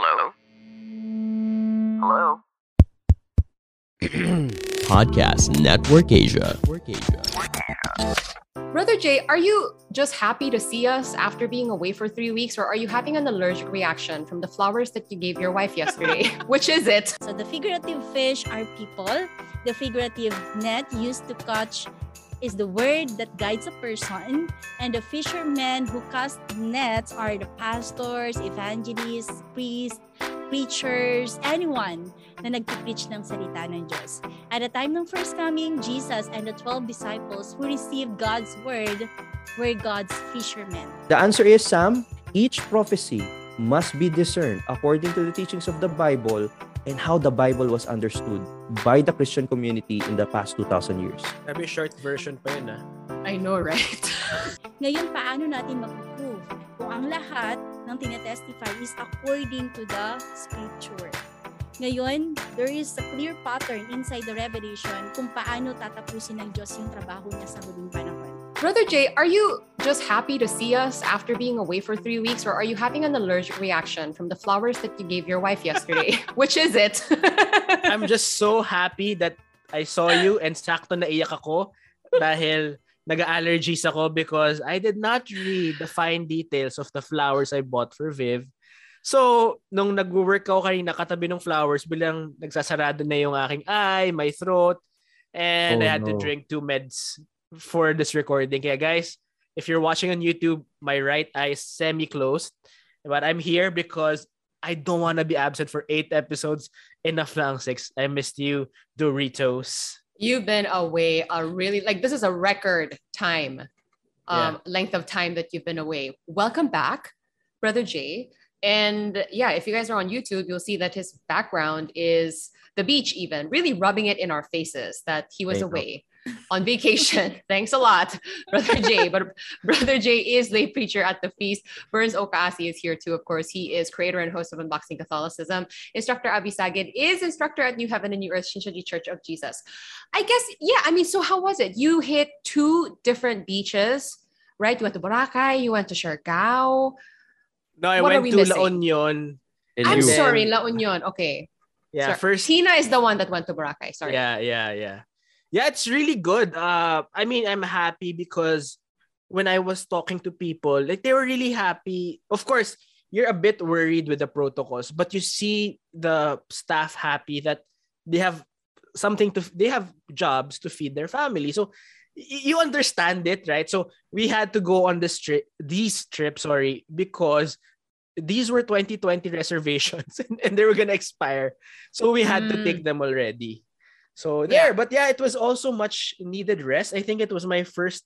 Hello? Hello? Podcast Network Asia. Brother Jay, are you just happy to see us after being away for three weeks, or are you having an allergic reaction from the flowers that you gave your wife yesterday? Which is it? So the figurative fish are people. The figurative net used to catch is the word that guides a person. And the fishermen who cast nets are the pastors, evangelists, priests, preachers, anyone na nagpipreach ng salita ng Diyos. At the time ng first coming, Jesus and the 12 disciples who received God's word were God's fishermen. The answer is, Sam, each prophecy must be discerned according to the teachings of the Bible and how the Bible was understood by the Christian community in the past 2,000 years. Sabi, short version pa yun ah. I know, right? Ngayon, paano natin mag-prove kung ang lahat ng tinetestify is according to the scripture? Ngayon, there is a clear pattern inside the revelation kung paano tatapusin ng Diyos yung trabaho niya sa huling panahon. Brother Jay, are you just happy to see us after being away for three weeks, or are you having an allergic reaction from the flowers that you gave your wife yesterday? Which is it? I'm just so happy that I saw you and sakto naiyak ako dahil nag-allergies ako because I did not read the fine details of the flowers I bought for Viv. So, nung nag-work ako kanina katabi ng flowers, bilang nagsasarado na yung aking eye, my throat, and Oh, I had to oh, drink two meds for this recording. Kaya guys, if you're watching on YouTube, my right eye is semi-closed. But I'm here because I don't want to be absent for eight episodes. Enough na ang six. I missed you, Doritos. You've been away a really like this is a record time, um, length of time that you've been away. Welcome back, Brother Jay. And yeah, if you guys are on YouTube, you'll see that his background is the beach, even really rubbing it in our faces that he was away. go. On vacation. Thanks a lot, Brother Jay. But Brother Jay is lay preacher at the feast. Burns Okasi is here too, of course. He is creator and host of Unboxing Catholicism. Instructor Abby Sagid is instructor at New Heaven and New Earth Shincheonji Church of Jesus. I guess, yeah, I mean, so how was it? You hit two different beaches, right? You went to Boracay, you went to Siargao. No, I What went we to missing? La Union. I'm then- sorry, La Union. Okay. Yeah, Sorry. first. Tina is the one that went to Boracay. Sorry. Yeah, yeah, yeah. Yeah, it's really good. Uh, I mean, I'm happy because when I was talking to people, like they were really happy. Of course, you're a bit worried with the protocols, but you see the staff happy that they have something to they have jobs to feed their family. So you understand it, right? So we had to go on this trip, these trips, sorry, because these were 2020 reservations and, and they were gonna expire. So we had to Mm. take them already. So Yeah. there, but yeah, it was also much needed rest. I think it was my first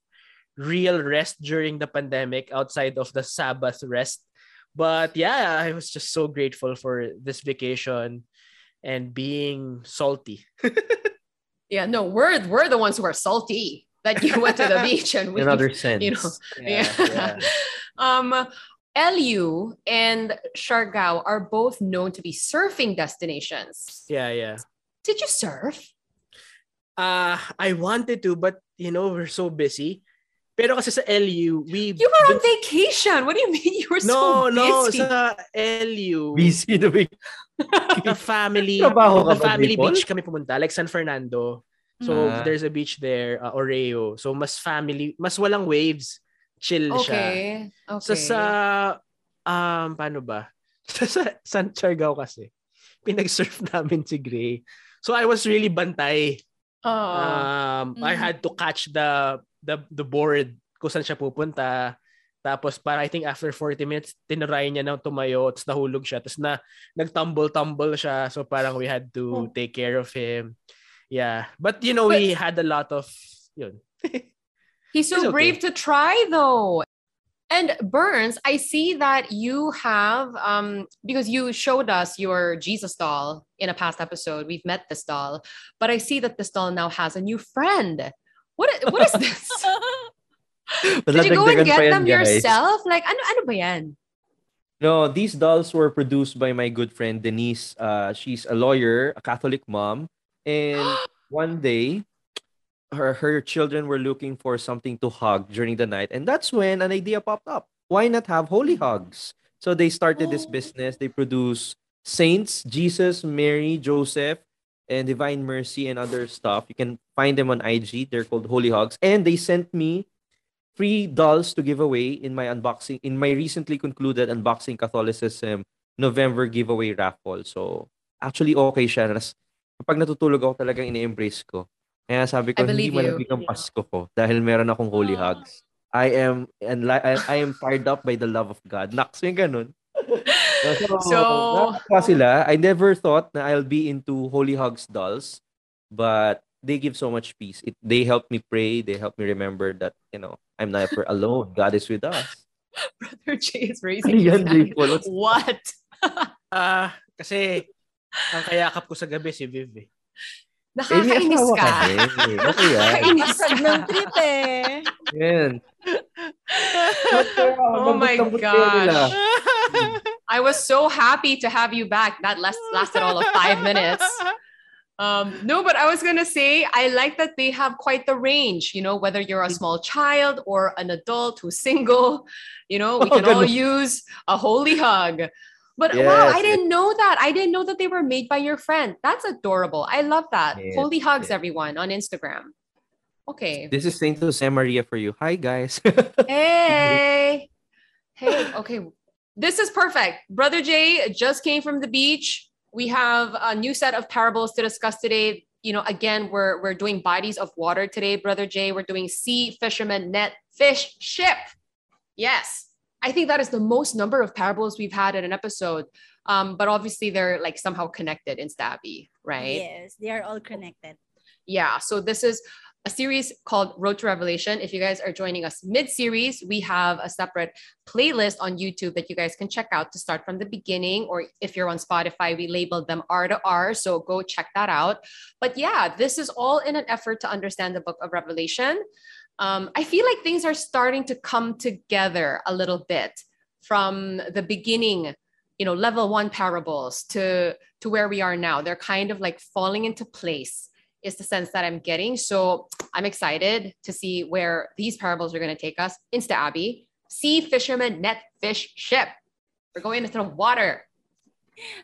real rest during the pandemic outside of the Sabbath rest. But yeah, I was just so grateful for this vacation and being salty. Yeah, no, we're we're the ones who are salty that you went to the beach and we Another sense. you know yeah. um LU and Siargao are both known to be surfing destinations. Yeah, yeah. Did you surf? Uh, I wanted to, but you know, we're so busy. Pero kasi sa LU, we You were on vacation. What do you mean you were No, so no, busy? sa LU. Busy na big. the family Trabaho ka the family Dimple? beach kami pumunta like San Fernando so Ah. there's a beach there uh, Oreo so mas family mas walang waves chill siya Okay. Okay. so sa um paano ba sa sa San Siargao kasi pinag-surf namin si Gray so I was really bantay Oh. um I Mm. had to catch the the the board kung saan siya pupunta tapos para I think after 40 minutes tinry niya na tumayo tapos nahulog siya tapos na nagtumble-tumble siya so parang we had to Oh. take care of him yeah but you know we had a lot of yun He's so okay. brave to try though. And Burns, I see that you have um because you showed us your Jesus doll in a past episode. We've met this doll, but I see that this doll now has a new friend. What what is this? Did you go and get yan, them guys. yourself? Like ano ano ba yan? No, these dolls were produced by my good friend Denise. Uh, she's a lawyer, a Catholic mom, and one day, her her children were looking for something to hug during the night, and that's when an idea popped up. Why not have holy hugs? So they started this Oh. business. They produce Saints, Jesus, Mary, Joseph, and Divine Mercy and other stuff. You can find them on IG. They're called Holy Hogs. And they sent me free dolls to give away in my unboxing in my recently concluded unboxing Catholicism November giveaway raffle. So actually okay siya. Kapag natutulog ako talagang ini-embrace ko. Kaya sabi ko, I hindi malamig ang Pasko ko dahil meron akong holy Ah. hugs. I am and I, I am fired up by the love of God. Naks, yung ganun. so, So- sila. I never thought na I'll be into holy hugs dolls, but they give so much peace. It, they help me pray. They help me remember that, you know, I'm never alone. God is with us. Brother Jay is raising his hand. What? Ah, kasi ang kayakap ko sa gabi si Viv eh. May Nakakainis asawa ka. Ano yan? Nakakainis ka. ng trip eh. Yan. Oh my Lambot-lambot kayo nila. gosh. I was so happy to have you back. That last, lasted all of five minutes. Um, no, but I was gonna say I like that they have quite the range. You know, whether you're a small child or an adult who's single, you know, we Oh, can all use a holy hug. But wow, I didn't know that. I didn't know that they were made by your friend. That's adorable. I love that. Yes, Holy hugs, yes. everyone on Instagram. Okay. This is Saint Jose Maria for you. Hi, guys. Hey. Hey, okay. This is perfect. Brother Jay just came from the beach. We have a new set of parables to discuss today. You know, again, we're we're doing bodies of water today, Brother Jay. We're doing sea, fisherman, net, fish, ship. Yes. I think that is the most number of parables we've had in an episode. Um, but obviously they're like somehow connected in Stabby, right? Yes, they are all connected. Yeah. So this is a series called Road to Revelation. If you guys are joining us mid-series, we have a separate playlist on YouTube that you guys can check out to start from the beginning. Or if you're on Spotify, we labeled them R to R. So go check that out. But yeah, this is all in an effort to understand the book of Revelation. Um, I feel like things are starting to come together a little bit from the beginning, you know, level one parables to to where we are now. They're kind of like falling into place is the sense that I'm getting. So I'm excited to see where these parables are going to take us. Insta Abby, sea, fisherman, net, fish, ship. We're going into the water.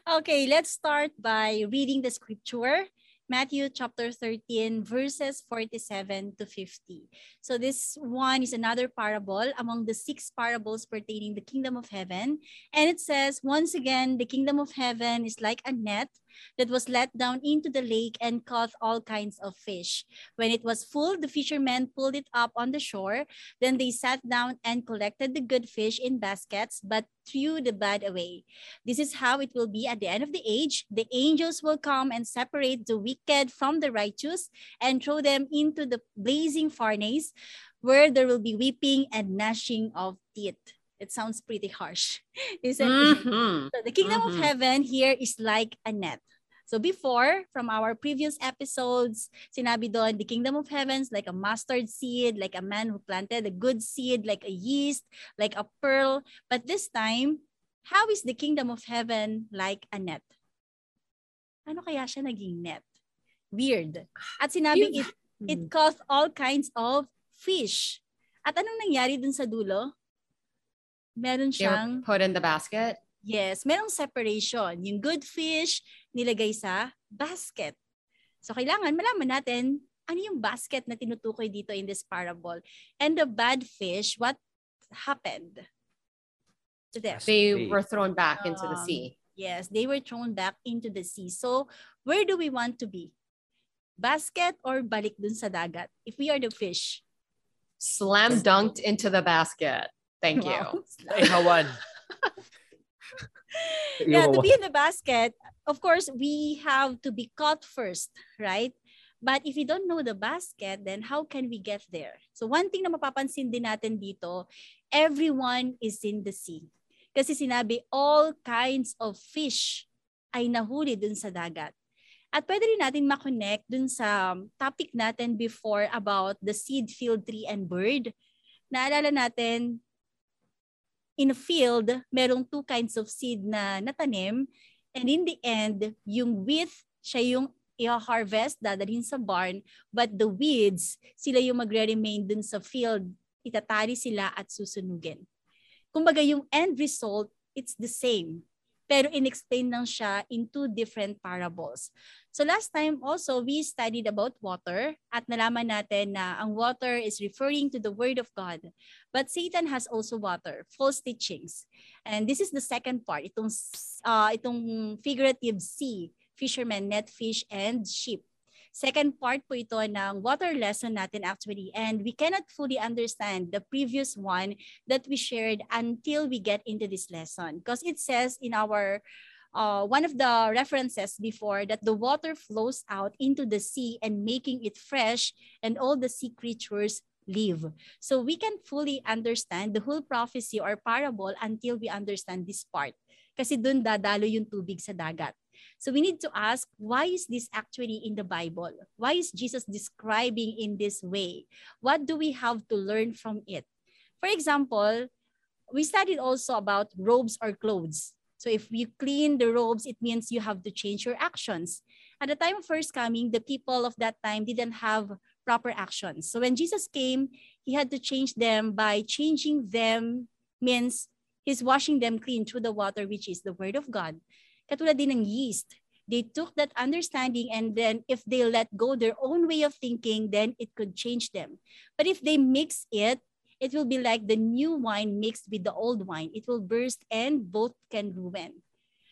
Okay, let's start by reading the scripture. Matthew chapter 13, verses 47 to 50. So this one is another parable among the six parables pertaining the kingdom of heaven. And it says, once again, the kingdom of heaven is like a net that was let down into the lake and caught all kinds of fish. When it was full, the fishermen pulled it up on the shore. Then they sat down and collected the good fish in baskets, but threw the bad away. This is how it will be at the end of the age. The angels will come and separate the wicked from the righteous and throw them into the blazing furnace where there will be weeping and gnashing of teeth. It sounds pretty harsh. Isn't it? Mhm. So the kingdom of Mhm. heaven here is like a net. So before, from our previous episodes, sinabi doon, the kingdom of heaven is like a mustard seed, like a man who planted a good seed, like a yeast, like a pearl. But this time, how is the kingdom of heaven like a net? Ano kaya siya naging net? Weird. At sinabi it, it caused all kinds of fish. At anong nangyari dun sa dulo? Meron siyang put in the basket. Yes, merong separation. Yung good fish, nilagay sa basket. So, kailangan malaman natin ano yung basket na tinutukoy dito in this parable. And the bad fish, what happened to them? They were thrown back into the Um, sea. Yes, they were thrown back into the sea. So, where do we want to be? Basket or balik dun sa dagat? If we are the fish. Slam dunked into the basket. Thank you. Wow. Ihawan. yeah, to be in the basket, of course, we have to be caught first, right? But if we don't know the basket, then how can we get there? So one thing na mapapansin din natin dito, everyone is in the sea. Kasi sinabi, all kinds of fish ay nahuli dun sa dagat. At pwede rin natin makonect dun sa topic natin before about the seed, field, tree, and bird. Naalala natin, in a field, merong two kinds of seed na natanim. And in the end, yung wheat, siya yung i-harvest, dadalhin sa barn. But the weeds, sila yung magre-remain dun sa field. Itatali sila at susunugin. Kumbaga yung end result, it's the same. Pero inexplain lang siya in two different parables. So last time also, we studied about water at nalaman natin na ang water is referring to the Word of God. But Satan has also water, false teachings. And this is the second part, itong, uh, itong figurative sea, fishermen, net fish, and sheep. Second part po ito ng water lesson natin actually. And we cannot fully understand the previous one that we shared until we get into this lesson. Because it says in our uh, one of the references before that the water flows out into the sea and making it fresh and all the sea creatures live. So we can fully understand the whole prophecy or parable until we understand this part. Kasi dun dadalo yung tubig sa dagat. So we need to ask, why is this actually in the Bible? Why is Jesus describing in this way? What do we have to learn from it? For example, we studied also about robes or clothes. So if you clean the robes, it means you have to change your actions. At the time of first coming, the people of that time didn't have proper actions. So when Jesus came, he had to change them by changing them means he's washing them clean through the water, which is the word of God. Katulad din ng yeast. They took that understanding and then if they let go their own way of thinking, then it could change them. But if they mix it, it will be like the new wine mixed with the old wine. It will burst and both can ruin.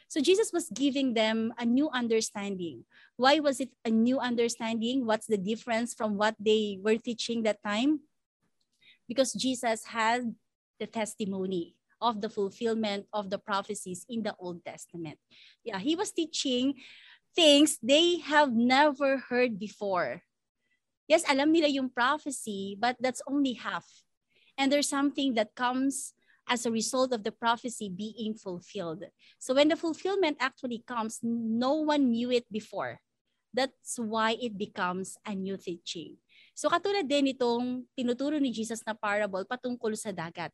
So Jesus was giving them a new understanding. Why was it a new understanding? What's the difference from what they were teaching that time? Because Jesus had the testimony of the fulfillment of the prophecies in the Old Testament. Yeah, he was teaching things they have never heard before. Yes, alam nila yung prophecy, but that's only half. And there's something that comes as a result of the prophecy being fulfilled. So when the fulfillment actually comes, no one knew it before. That's why it becomes a new teaching. So katulad din itong tinuturo ni Jesus na parable patungkol sa dagat.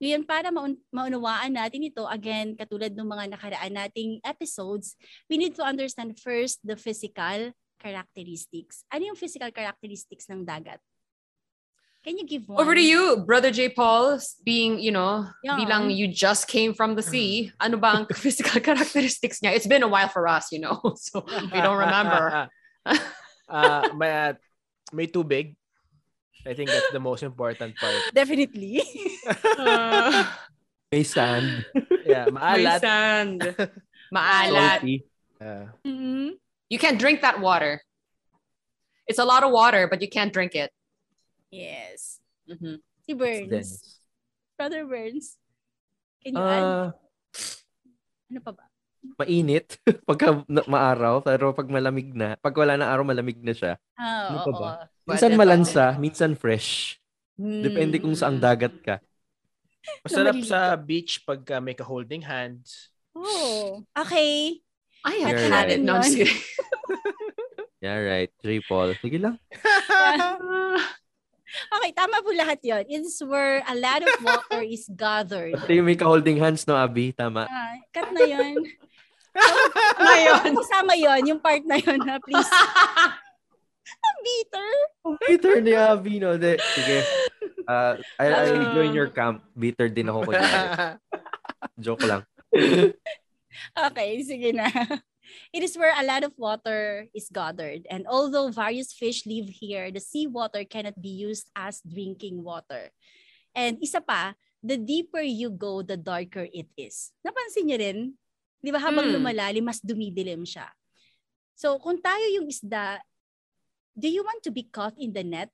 Ngayon, para maun- maunawaan natin ito, again, katulad ng mga nakaraan nating episodes, we need to understand first the physical characteristics. Ano yung physical characteristics ng dagat? Can you give one? Over to you, Brother J. Paul, being, you know, Yeah. bilang you just came from the sea, ano ba ang physical characteristics niya? It's been a while for us, you know, so we don't remember. uh, may, uh, may tubig. I think that's the most important part. Definitely. Uh, May sand. Yeah, may maalat. sand. Maalat. Salty. Uh, Mhm. You can't drink that water. It's a lot of water, but you can't drink it. Yes. Mhm. Si Burns. Brother Burns. Can you add? Ah, Ano pa ba? Mainit pagka na- maaraw, pero pag malamig na, pag wala na araw, malamig na siya. Ah, Ano oo. pa ba? Pwede, Minsan malansa, minsan fresh. Depende kung saang dagat ka. masarap sa beach pag uh, may ka-holding hands. Oh. Okay. I have You're had it. right. No, I'm just kidding. Yeah, right. J. Paul. Sige lang. Okay, tama po lahat yon. It's where a lot of water is gathered. Ito yung may ka-holding hands, no, Abby? Tama. Ah, cut na yon. Ngayon. Isama yon, yung part na yon na please. Ang bitter. Bitter ni Abby, no? De, sige. Uh, I, I'll join your camp. Bitter din ako. kunyari. Joke lang. Okay, sige na. It is where a lot of water is gathered. And although various fish live here, the seawater cannot be used as drinking water. And isa pa, the deeper you go, the darker it is. Napansin niyo rin? Di ba habang Hmm. lumalalim, mas dumidilim siya. So kung tayo yung isda, do you want to be caught in the net?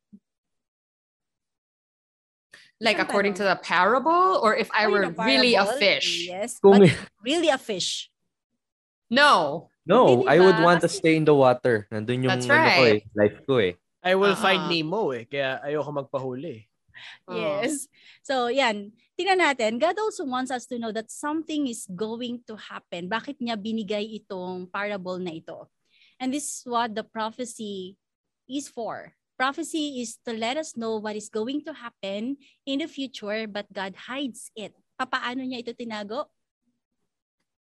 like Isang according to tanong. the parable, or if I were a really a parable? fish. Yes, Kung, but really a fish. No. no, Hindi I would want to stay in the water. Nandun yung That's ano ko eh, right. life ko eh. I will Ah. find Nemo eh, kaya ayoko magpahuli. Oh. Yes. So, yan. Tingnan natin. God also wants us to know that something is going to happen. Bakit niya binigay itong parable na ito? And this is what the prophecy is for. Prophecy is to let us know what is going to happen in the future, but God hides it. Papaano niya ito tinago?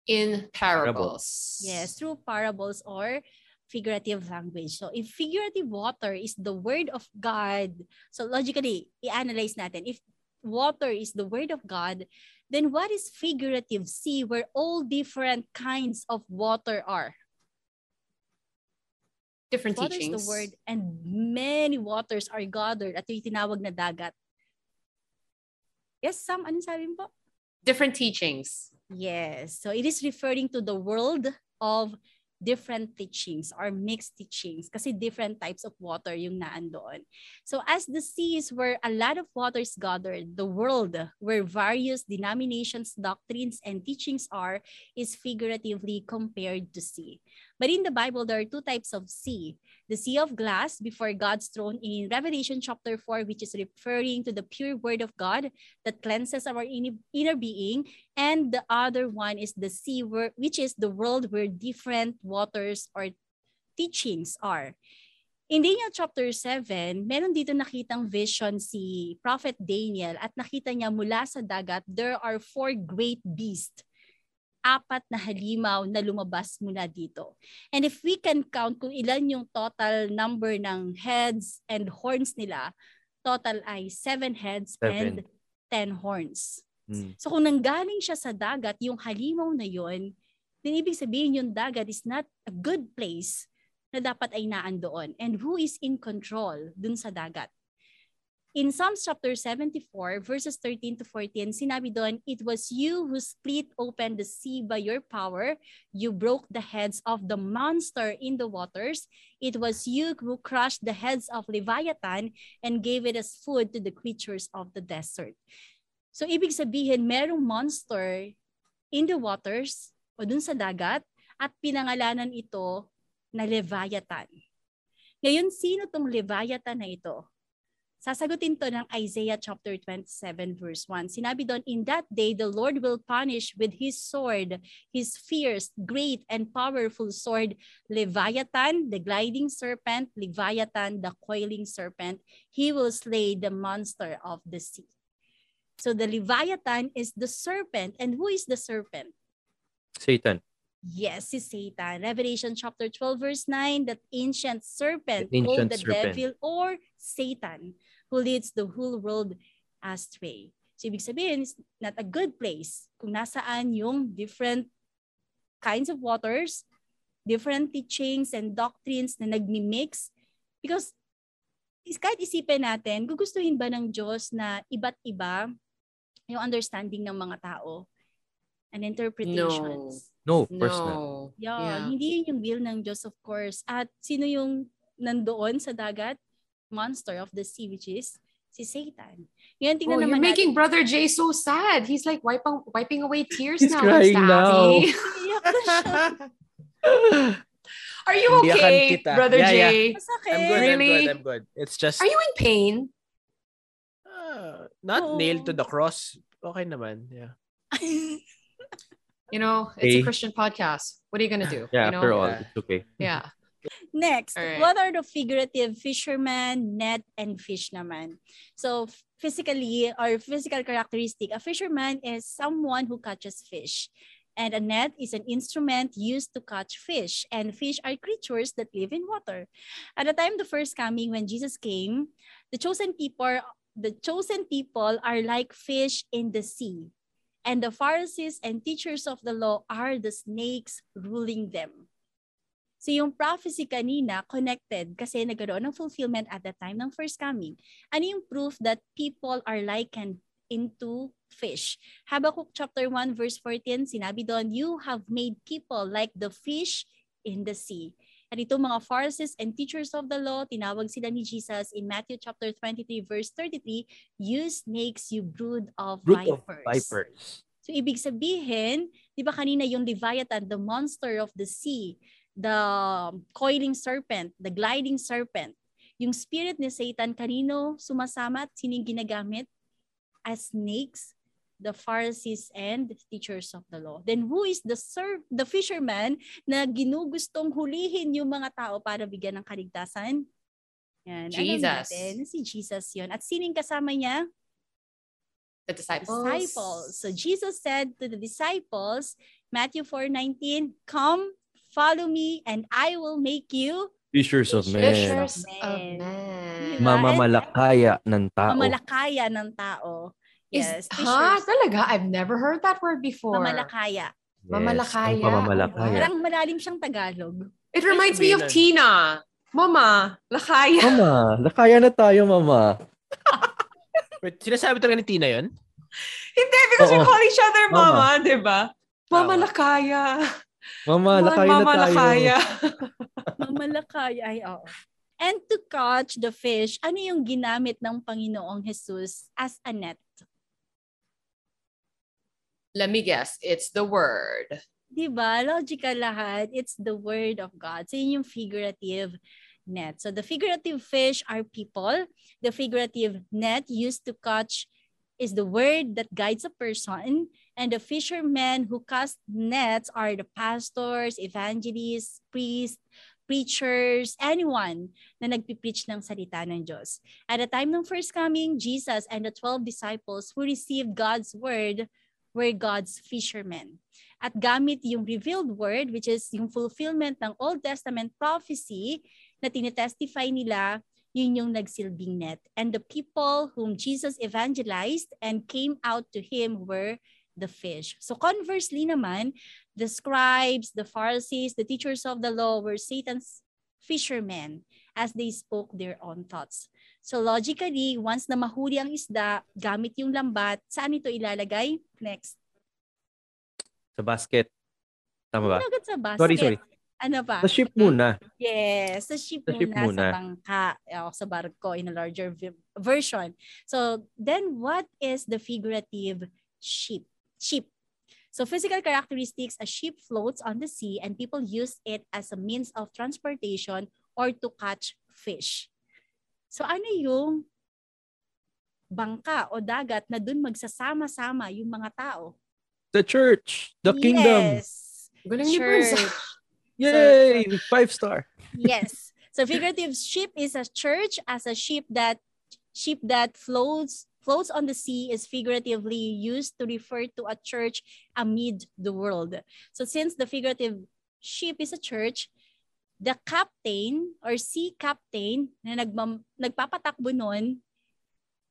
In parables. Yes, through parables or figurative language. So if figurative water is the word of God, so logically, i-analyze natin. If water is the word of God, then what is figurative sea where all different kinds of water are? Different Water teachings. is the word and many waters are gathered at yung tinawag na dagat. Yes, Sam, ano sabi mo po? Different teachings. Yes. So it is referring to the world of different teachings or mixed teachings kasi different types of water yung naandoon. So as the seas where a lot of waters gathered, the world where various denominations, doctrines, and teachings are is figuratively compared to sea. But in the Bible, there are two types of sea. The sea of glass before God's throne in Revelation chapter 4, which is referring to the pure word of God that cleanses our inner being and the other one is the sea where, which is the world where different waters or teachings are. In Daniel chapter 7, meron dito nakitang vision si Prophet Daniel at nakita niya mula sa dagat, there are four great beasts. Apat na halimaw na lumabas mula dito. And if we can count kung ilan yung total number ng heads and horns nila, total ay seven heads and Seven. ten horns. Mm. So kung nanggaling siya sa dagat, yung halimaw na yon, then ibig sabihin yung dagat is not a good place na dapat ay naan doon. And who is in control dun sa dagat? In Psalms chapter 74, verses 13 to 14, sinabi doon, It was you who split open the sea by your power. You broke the heads of the monster in the waters. It was you who crushed the heads of Leviathan and gave it as food to the creatures of the desert. So ibig sabihin, merong monster in the waters o dun sa dagat at pinangalanan ito na Leviathan. Ngayon, sino tong Leviathan na ito? Sasagutin to ng Isaiah chapter 27 verse 1. Sinabi doon, In that day, the Lord will punish with His sword, His fierce, great, and powerful sword, Leviathan, the gliding serpent, Leviathan, the coiling serpent. He will slay the monster of the sea. So the Leviathan is the serpent. And who is the serpent? Satan. Yes, si Satan. Revelation chapter 12 verse 9, that ancient serpent The called ancient the serpent. devil or Satan who leads the whole world astray. So ibig sabihin, it's not a good place kung nasaan yung different kinds of waters, different teachings and doctrines na nagmi-mix. Because is- kahit isipin natin, gugustuhin ba ng Diyos na iba't iba yung understanding ng mga tao and interpretations? No, of course not. No. Yeah, Yeah. hindi yun yung will ng Diyos, of course. At sino yung nandoon sa dagat? Monster of the sea, which is si Satan. Ngayon, Oh, tingnan you're naman making natin. Brother Jay so sad. He's like wiping wiping away tears He's now. crying now. Abby. Iyak na siya. Are you okay. Brother Yeah, yeah. Jay? Masakit. I'm good, Really? I'm good, I'm good. It's just Are you in pain? uh, not Oo. nailed to the cross. Okay naman, yeah. You know, it's a Christian podcast. What are you gonna do? Yeah, you know? after all, Yeah. it's okay. Yeah. Next, Alright. what are the figurative fisherman, net, and fish naman? So physically or physical characteristic, a fisherman is someone who catches fish. And a net is an instrument used to catch fish. And fish are creatures that live in water. At the time of the first coming, when Jesus came, the chosen people, the chosen people are like fish in the sea. And the Pharisees and teachers of the law are the snakes ruling them. So yung prophecy kanina connected kasi nagkaroon ng fulfillment at the time ng first coming. Ano yung proof that people are likened into fish? Habakkuk chapter 1 verse 14, sinabi doon, You have made people like the fish in the sea. At ito mga Pharisees and teachers of the law, tinawag sila ni Jesus in Matthew chapter 23 verse 33, You snakes, you brood of of vipers. vipers. So ibig sabihin, 'di ba kanina yung Leviathan, the monster of the sea, the coiling serpent, the gliding serpent. Yung spirit ni Satan kanino sumasama at sining ginagamit as snakes, the Pharisees and teachers of the law. Then who is the ser- the fisherman na ginugustong hulihin yung mga tao para bigyan ng kaligtasan? Yan, alam Jesus. natin, si Jesus yon. At sining kasama niya? The disciples. disciples. So Jesus said to the disciples, Matthew 4:19, "Come, follow me and I will make you Fishers of men. Fishers of Men. Diba? Mamamalakaya ng tao. mamalakaya ng tao." Yes, Is, ha? Talaga? I've never heard that word before. Mamalakaya. Mamalakaya. Yes, ang pamamalakaya. Parang malalim siyang Tagalog. It reminds me of Tina. Mama, lakaya. Mama, lakaya na tayo, mama. Wait, sinasabi talaga ni Tina yun? Hindi, because we Oo. call each other Mama. mama, di ba? Mama, lakaya. Mama, lakaya Mama, na tayo. lakaya. Mamalakaya. Ay, oo. And to catch the fish, ano yung ginamit ng Panginoong Jesus as a net? Let me guess. It's the word. Diba? Logical lahat. It's the word of God. So yun yung figurative net. So the figurative fish are people. The figurative net used to catch is the word that guides a person. And the fishermen who cast nets are the pastors, evangelists, priests, preachers, anyone na nagpipreach ng salita ng Diyos. At the time ng first coming, Jesus and the 12 disciples who received God's word were God's fishermen. At gamit yung revealed word, which is yung fulfillment ng Old Testament prophecy na tinetestify nila, yun yung nagsilbing net. And the people whom Jesus evangelized and came out to him were the fish. So conversely naman, the scribes, the Pharisees, the teachers of the law were Satan's fishermen as they spoke their own thoughts. So logically, once na mahuli ang isda, gamit yung lambat, saan ito ilalagay? Next. Sa basket. Tama ba? Ano agad sa basket? Sorry, sorry. Ano ba? Sa ship muna. Yes, sa ship, Sa ship muna, muna. sa bangka, o sa barko in a larger version. So, then what is the figurative ship? Ship. So, physical characteristics, a ship floats on the sea and people use it as a means of transportation or to catch fish. So, ano yung bangka o dagat na dun magsasama-sama yung mga tao? The church. The kingdom. Yes. Galing ni. Yay! Five star. yes. So figurative ship is a church as a ship that ship that floats floats on the sea is figuratively used to refer to a church amid the world. So since the figurative ship is a church, the captain or sea captain na nagmam, nagpapatakbo nun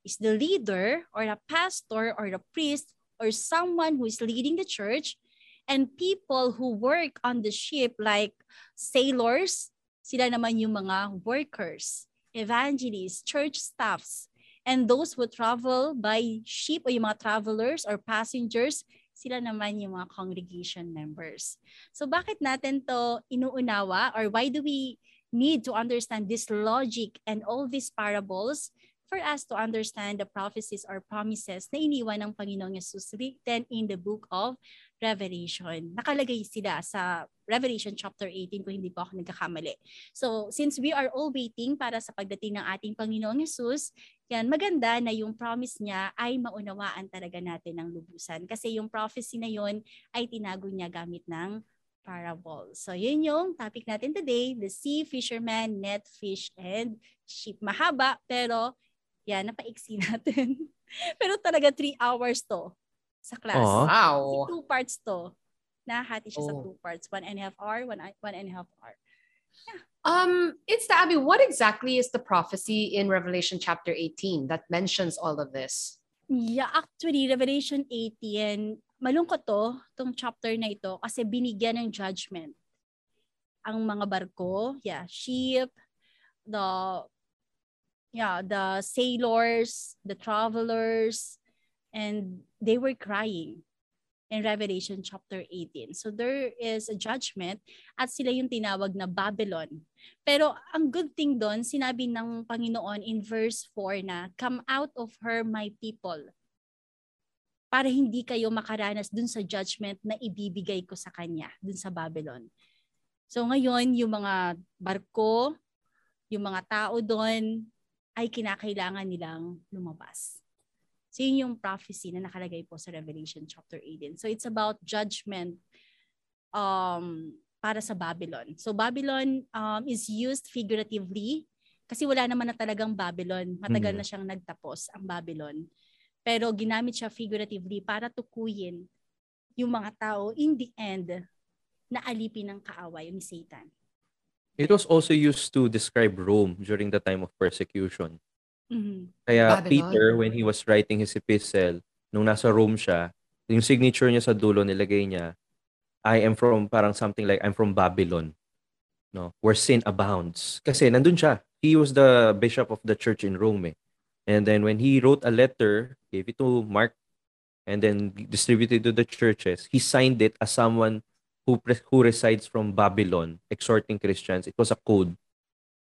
is the leader or a pastor or the priest or someone who is leading the church and people who work on the ship like sailors, sila naman yung mga workers, evangelists, church staffs, and those who travel by ship o yung mga travelers or passengers, sila naman yung mga congregation members. So bakit natin to inuunawa or why do we need to understand this logic and all these parables for us to understand the prophecies or promises na iniwan ng Panginoong Yesus written in the book of Revelation. Nakalagay sila sa Revelation chapter 18 kung hindi po ako nagkakamali. So, since we are all waiting para sa pagdating ng ating Panginoong Yesus, yan, maganda na yung promise niya ay maunawaan talaga natin ng lubusan. Kasi yung prophecy na yun ay tinago niya gamit ng parable. So, yun yung topic natin today, the sea, fisherman, net, fish, and sheep. Mahaba, pero yan, napaiksi natin. pero talaga three hours to sa class. Aw. Wow. Kasi two parts to. Nahati siya sa Oh. two parts. One and a half hour, one, one and a half hour. Um, it's the Abby. What exactly is the prophecy in Revelation chapter 18 that mentions all of this? Yeah, actually, Revelation 18, malungkot to, tong chapter na ito, kasi binigyan ng judgment. Ang mga barko, yeah, ship, the, yeah, the sailors, the travelers, and they were crying in Revelation chapter 18. So there is a judgment at sila yung tinawag na Babylon. Pero ang good thing doon, sinabi ng Panginoon in verse 4 na, Come out of her, my people. Para hindi kayo makaranas dun sa judgment na ibibigay ko sa kanya, dun sa Babylon. So ngayon, yung mga barko, yung mga tao doon, ay kinakailangan nilang lumabas. So yun yung prophecy na nakalagay po sa Revelation chapter 18. So it's about judgment um, para sa Babylon. So Babylon um, is used figuratively kasi wala naman na talagang Babylon. Matagal Mhm. na siyang nagtapos ang Babylon. Pero ginamit siya figuratively para tukuyin yung mga tao in the end na alipin ng kaaway ni Satan. It was also used to describe Rome during the time of persecution. Mhm. Kaya Babylon. Peter, when he was writing his epistle, nung nasa Rome siya, yung signature niya sa dulo nilagay niya, I am from parang something like I'm from Babylon. No, where sin abounds. Kasi nandun siya. He was the bishop of the church in Rome. Eh. And then when he wrote a letter, gave it to Mark and then distributed to the churches, he signed it as someone who who resides from Babylon, exhorting Christians. It was a code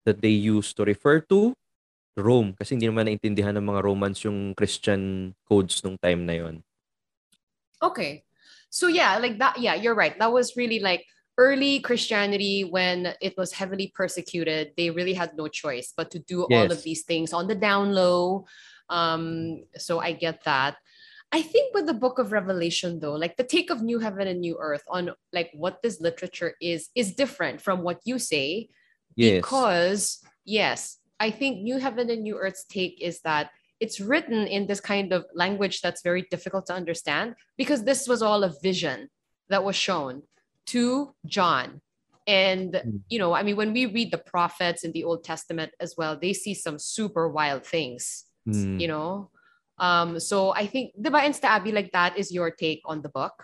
that they used to refer to Rome kasi hindi naman naintindihan ng mga Romans yung Christian codes nung time na yon. Okay. So yeah, like that yeah, you're right. That was really like early Christianity when it was heavily persecuted. They really had no choice but to do all of these things on the down low. Um so I get that. I think with the book of Revelation though, like the take of new heaven and new earth on like what this literature is is different from what you say Yes. because yes i think new heaven and new earth's take is that it's written in this kind of language that's very difficult to understand because this was all a vision that was shown to john and Mm. you know i mean when we read the prophets in the old testament as well they see some super wild things Mm. you know um so i think the insta abby like that is your take on the book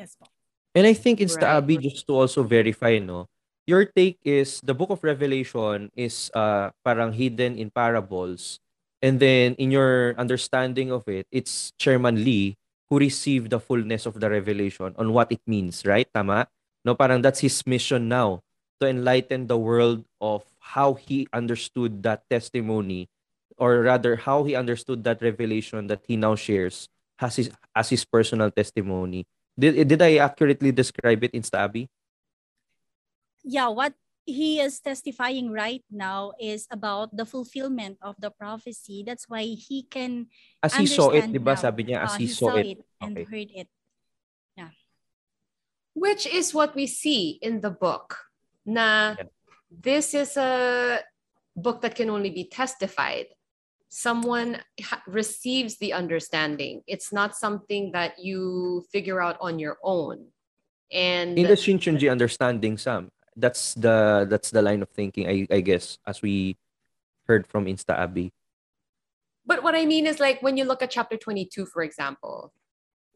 Yes po. And I think Insta Right. Just to also verify, no, your take is the book of Revelation is uh, parang hidden in parables. And then in your understanding of it, it's Chairman Lee who received the fullness of the revelation on what it means, right? Tama? No, parang that's his mission now to enlighten the world of how he understood that testimony or rather how he understood that revelation that he now shares as his, as his personal testimony. Did, did I accurately describe it, Insta Abby? Yeah, what he is testifying right now is about the fulfillment of the prophecy. That's why he can As he saw it, understand di ba? Sabi niya, as uh, he saw it. and Okay. heard it. Yeah. Which is what we see in the book na Yeah. this is a book that can only be testified someone ha- receives the understanding it's not something that you figure out on your own and In the Shinchunji understanding, Sam, that's the that's the line of thinking, I, I guess, as we heard from Insta Abby. But what I mean is like when you look at chapter 22, for example,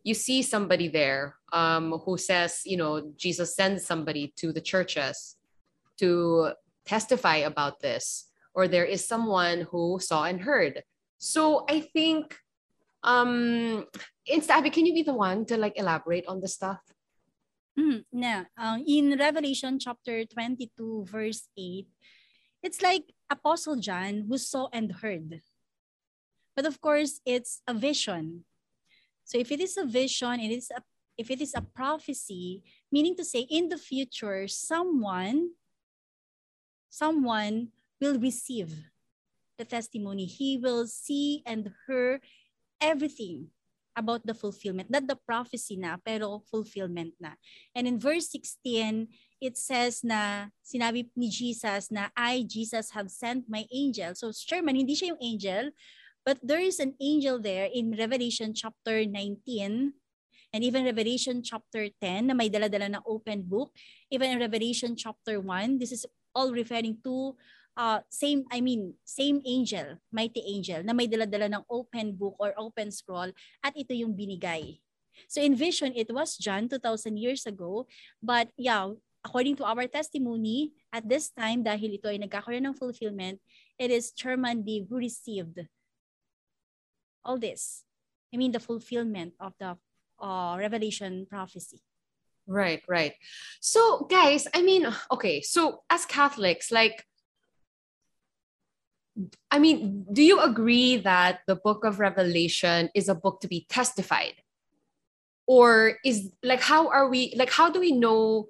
you see somebody there um, who says, you know, Jesus sends somebody to the churches to testify about this, or there is someone who saw and heard. So I think, um, Insta Abby, can you be the one to like elaborate on the stuff? Mm, um, in Revelation chapter 22, verse 8, it's like Apostle John who saw and heard. But of course, it's a vision. So if it is a vision, it is a, if it is a prophecy, meaning to say in the future, someone, someone will receive the testimony. He will see and hear everything about the fulfillment. Not the prophecy na, pero fulfillment na. And in verse 16, it says na sinabi ni Jesus na I, Jesus, have sent my angel. So Sherman, hindi siya yung angel, but there is an angel there in Revelation chapter 19 and even Revelation chapter 10 na may dala-dala ng open book. Even in Revelation chapter 1, this is all referring to uh, same, I mean, same angel, mighty angel, na may dala-dala ng open book or open scroll at ito yung binigay. So in vision, it was John 2,000 years ago. But yeah, according to our testimony, at this time, dahil ito ay nagkakaroon ng fulfillment, it is Chairman who received all this. I mean, the fulfillment of the uh, Revelation prophecy. Right, right. So, guys, I mean, okay, so as Catholics, like, I mean, do you agree that the book of Revelation is a book to be testified? Or is like, how are we, like, how do we know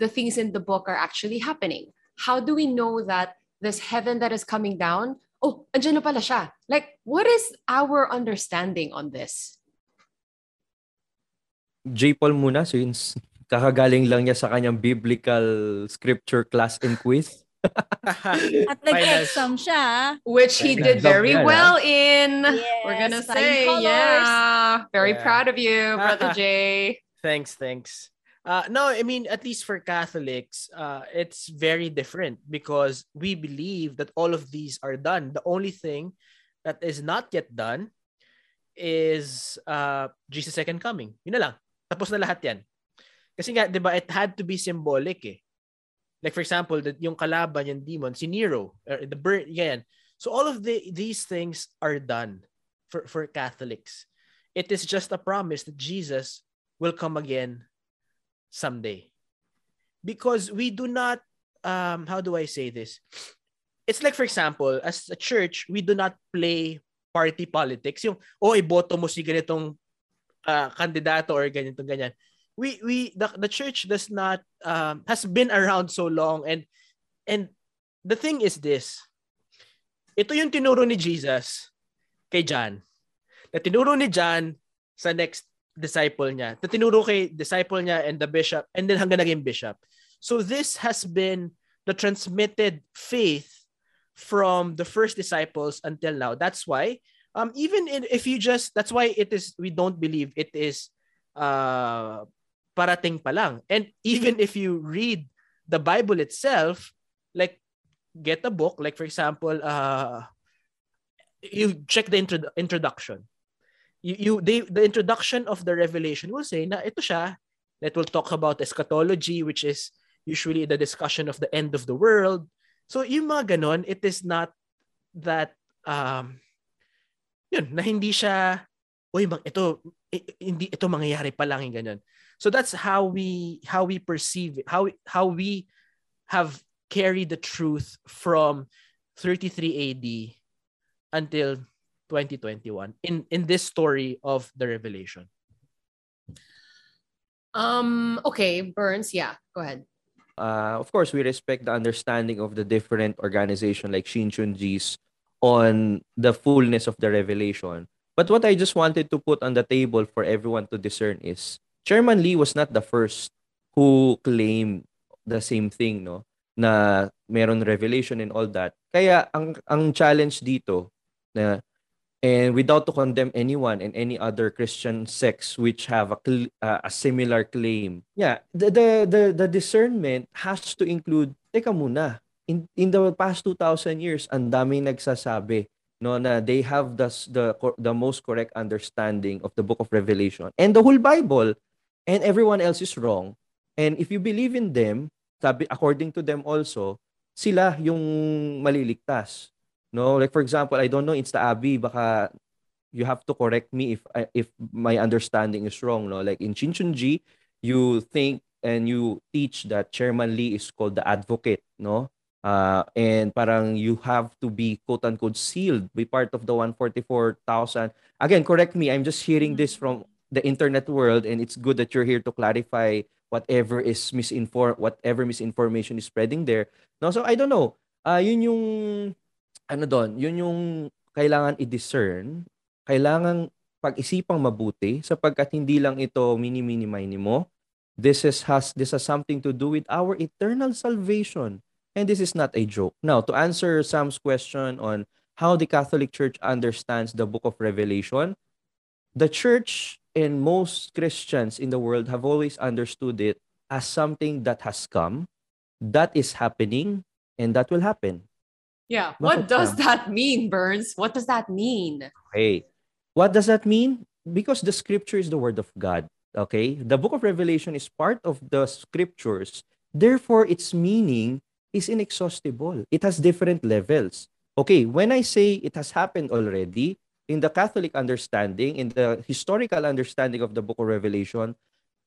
the things in the book are actually happening? How do we know that this heaven that is coming down, oh, andyan pala siya? Like, what is our understanding on this? J. Paul muna since kakagaling lang niya sa kanyang biblical scripture class and quiz. At nag-exam siya. Which he did very ah. well in. We're gonna say, colors. yeah. Very Yeah. proud of you, Brother Jay. Thanks, thanks. Uh, no, I mean, at least for Catholics, uh, it's very different because we believe that all of these are done. The only thing that is not yet done is uh, Jesus' second coming. Yun na lang. Tapos na lahat yan. Kasi nga, di ba, it had to be symbolic eh. Like for example, that yung kalaban, yung demon, si Nero, or the bird, yan. So all of the, these things are done for, for Catholics. It is just a promise that Jesus will come again someday. Because we do not, um, how do I say this? It's like, for example, as a church, we do not play party politics. Yung, oh, iboto mo si ganitong uh, kandidato or ganitong ganyan. We, we, the, the church does not, um, has been around so long and, and the thing is this, ito yung tinuro ni Jesus kay John. Na tinuro ni John sa next disciple niya. Na tinuro kay disciple niya and the bishop and then hanggang naging bishop. So this has been the transmitted faith from the first disciples until now. That's why um even in, if you just that's why it is we don't believe it is uh parating pa lang. And even if you read the Bible itself, like get a book, like for example, uh you check the intro- introduction. You, you they, the introduction of the revelation will say na ito siya that will talk about eschatology which is usually the discussion of the end of the world So yung mga ganon, it is not that um yun, na hindi siya oy mag ito hindi ito mangyayari pa lang yung ganyan. So that's how we how we perceive it, how how we have carried the truth from 33 AD until 2021 in in this story of the revelation. Um okay, Burns, yeah, go ahead uh, of course, we respect the understanding of the different organization like Shinchunjis on the fullness of the revelation. But what I just wanted to put on the table for everyone to discern is Chairman Lee was not the first who claimed the same thing, no? Na meron revelation and all that. Kaya ang ang challenge dito na and without to condemn anyone and any other Christian sects which have a uh, a similar claim. Yeah, the, the the the discernment has to include teka muna. In in the past 2000 years, ang daming nagsasabi no na they have the the the most correct understanding of the book of Revelation and the whole Bible and everyone else is wrong. And if you believe in them, sabi according to them also, sila yung maliligtas. No, like for example, I don't know, it's the Abi, baka you have to correct me if if my understanding is wrong, no? Like in Chinchunji, you think and you teach that Chairman Lee is called the advocate, no? Uh, and parang you have to be quote unquote sealed, be part of the 144,000. Again, correct me. I'm just hearing this from the internet world, and it's good that you're here to clarify whatever is misinform, whatever misinformation is spreading there. No, so I don't know. Uh, yun yung ano doon, yun yung kailangan i-discern, kailangan pag-isipang mabuti sapagkat hindi lang ito mini-mini mini mo. This is has this has something to do with our eternal salvation. And this is not a joke. Now, to answer Sam's question on how the Catholic Church understands the book of Revelation, the church and most Christians in the world have always understood it as something that has come, that is happening, and that will happen. Yeah. What does that mean, Burns? What does that mean? Okay. What does that mean? Because the scripture is the word of God. Okay. The book of Revelation is part of the scriptures. Therefore, its meaning is inexhaustible. It has different levels. Okay. When I say it has happened already, in the Catholic understanding, in the historical understanding of the book of Revelation,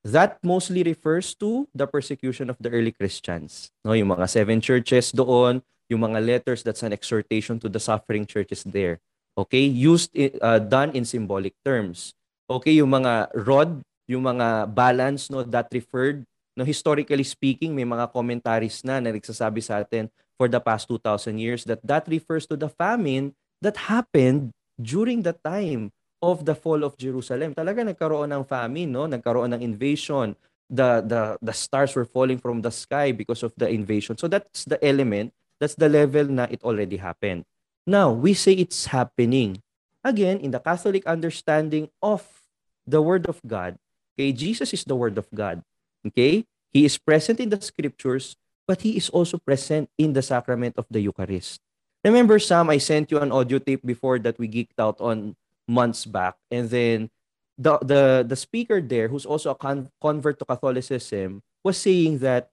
that mostly refers to the persecution of the early Christians. No, yung mga seven churches doon, yung mga letters that's an exhortation to the suffering churches there. Okay? Used, uh, done in symbolic terms. Okay? Yung mga rod, yung mga balance, no, that referred, no, historically speaking, may mga commentaries na na nagsasabi sa atin for the past 2,000 years that that refers to the famine that happened during the time of the fall of Jerusalem. Talaga nagkaroon ng famine, no? Nagkaroon ng invasion. The the the stars were falling from the sky because of the invasion. So that's the element That's the level na it already happened. Now, we say it's happening. Again, in the Catholic understanding of the Word of God, okay, Jesus is the Word of God. Okay? He is present in the scriptures, but he is also present in the sacrament of the Eucharist. Remember, Sam, I sent you an audio tape before that we geeked out on months back. And then the the the speaker there, who's also a con- convert to Catholicism, was saying that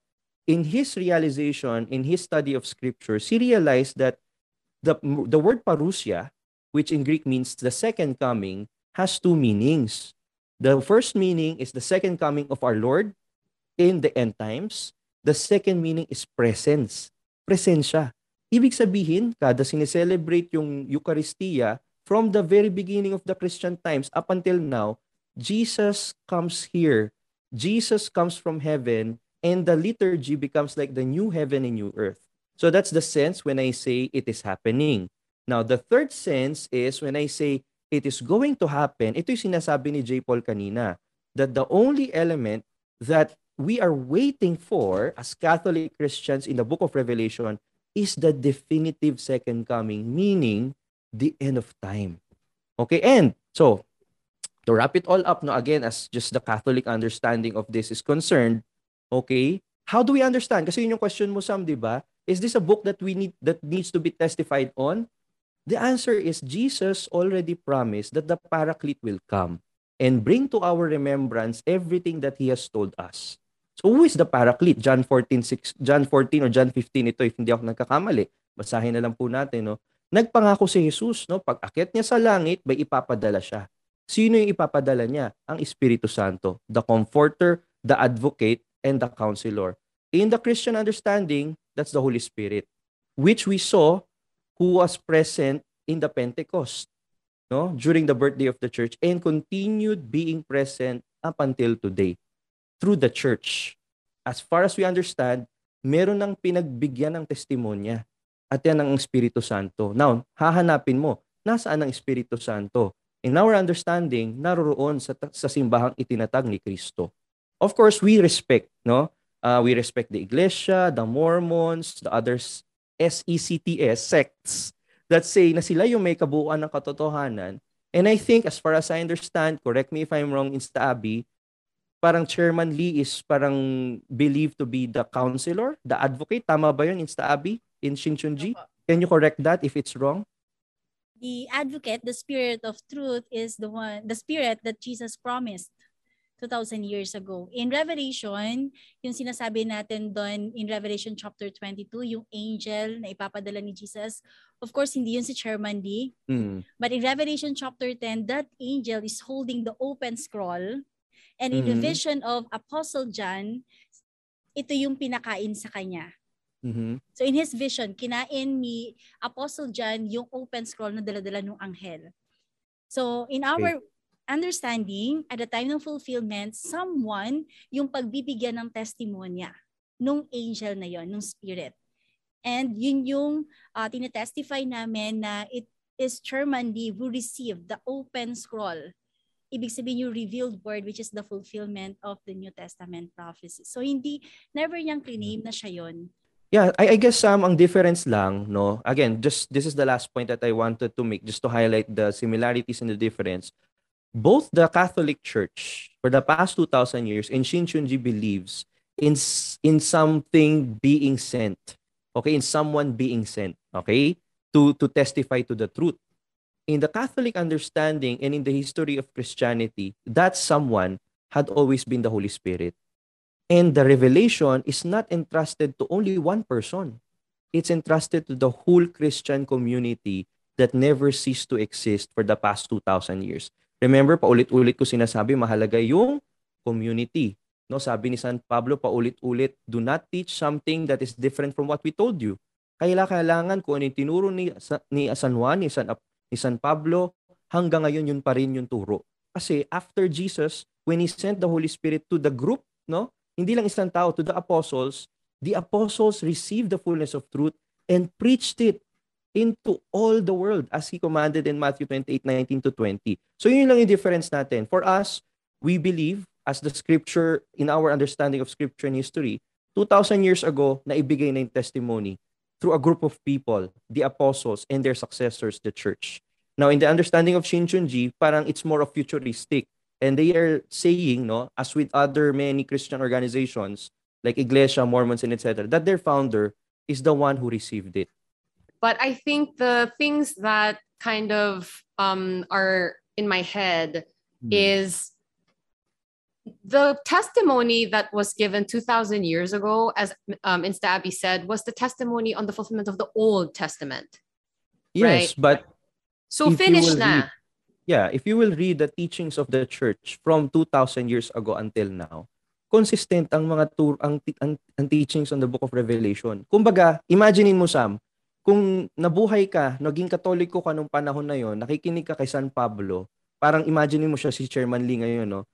in his realization, in his study of scriptures, he realized that the the word parousia, which in Greek means the second coming, has two meanings. The first meaning is the second coming of our Lord in the end times. The second meaning is presence. Presensya. Ibig sabihin, kada sineselebrate yung Eucharistia, from the very beginning of the Christian times up until now, Jesus comes here. Jesus comes from heaven and the liturgy becomes like the new heaven and new earth. So that's the sense when I say it is happening. Now, the third sense is when I say it is going to happen, ito yung sinasabi ni J. Paul kanina, that the only element that we are waiting for as Catholic Christians in the book of Revelation is the definitive second coming, meaning the end of time. Okay, and so to wrap it all up, no, again, as just the Catholic understanding of this is concerned, okay, how do we understand? Kasi yun yung question mo, Sam, di ba? Is this a book that we need that needs to be testified on? The answer is Jesus already promised that the Paraclete will come and bring to our remembrance everything that He has told us. So who is the Paraclete? John 14, 6, John 14 or John 15 ito if hindi ako nagkakamali. Basahin na lang po natin. No? Nagpangako si Jesus, no? pag akit niya sa langit, may ipapadala siya. Sino yung ipapadala niya? Ang Espiritu Santo, the Comforter, the Advocate, and the Counselor. In the Christian understanding, that's the Holy Spirit, which we saw who was present in the Pentecost no during the birthday of the church and continued being present up until today through the church. As far as we understand, meron ng pinagbigyan ng testimonya at yan ang Espiritu Santo. Now, hahanapin mo, nasaan ang Espiritu Santo? In our understanding, naroroon sa, sa simbahang itinatag ni Kristo. Of course, we respect, no? Uh, we respect the Iglesia, the Mormons, the others SECTS, sects, that say na sila yung may kabuuan ng katotohanan. And I think, as far as I understand, correct me if I'm wrong, Insta Abby, parang Chairman Lee is parang believed to be the counselor, the advocate. Tama ba yun, Insta Abby? in Shinchunji? Can you correct that if it's wrong? The advocate, the spirit of truth is the one, the spirit that Jesus promised 2,000 years ago. In Revelation, yung sinasabi natin doon in Revelation chapter 22, yung angel na ipapadala ni Jesus, of course, hindi yun si Chairman D. Mm. But in Revelation chapter 10, that angel is holding the open scroll. And in mm-hmm. the vision of Apostle John, ito yung pinakain sa kanya. Mm-hmm. So in his vision, kinain ni Apostle John yung open scroll na daladala ng anghel. So in our okay. understanding, at the time ng fulfillment, someone yung pagbibigyan ng testimonya nung angel na yon, nung spirit. And yun yung uh, tinetestify namin na it is Chairman D who received the open scroll. Ibig sabihin yung revealed word which is the fulfillment of the New Testament prophecy. So hindi, never niyang claim na siya yon Yeah, I, I guess um, ang difference lang, no? Again, just this is the last point that I wanted to make just to highlight the similarities and the difference. Both the Catholic Church for the past 2000 years and Shinchunji believes in in something being sent. Okay, in someone being sent, okay? To to testify to the truth. In the Catholic understanding and in the history of Christianity, that someone had always been the Holy Spirit. And the revelation is not entrusted to only one person. It's entrusted to the whole Christian community that never ceased to exist for the past 2,000 years. Remember, paulit-ulit ko sinasabi, mahalaga yung community. No, sabi ni San Pablo paulit-ulit, do not teach something that is different from what we told you. Kailangan kailangan kung ano yung tinuro ni, ni San Juan, ni San, ni San Pablo, hanggang ngayon yun pa rin yung turo. Kasi after Jesus, when He sent the Holy Spirit to the group, no, hindi lang isang tao, to the apostles, the apostles received the fullness of truth and preached it into all the world as He commanded in Matthew 28, 19 to 20. So yun lang yung difference natin. For us, we believe as the scripture, in our understanding of scripture and history, 2,000 years ago, na ibigay na yung testimony through a group of people, the apostles and their successors, the church. Now, in the understanding of Shinchunji, parang it's more of futuristic. And they are saying, no, as with other many Christian organizations like Iglesia, Mormons, and etc., that their founder is the one who received it. But I think the things that kind of um, are in my head Hmm. is the testimony that was given 2000 years ago as um, Insta Abby said was the testimony on the fulfillment of the Old Testament. yes, but So finish na. read- yeah, if you will read the teachings of the church from 2000 years ago until now, consistent ang mga tur ang, ang, ang teachings on the book of Revelation. Kumbaga, imaginein mo Sam, kung nabuhay ka, naging katoliko ka nung panahon na yon, nakikinig ka kay San Pablo, parang imaginein mo siya si Chairman Lee ngayon, no?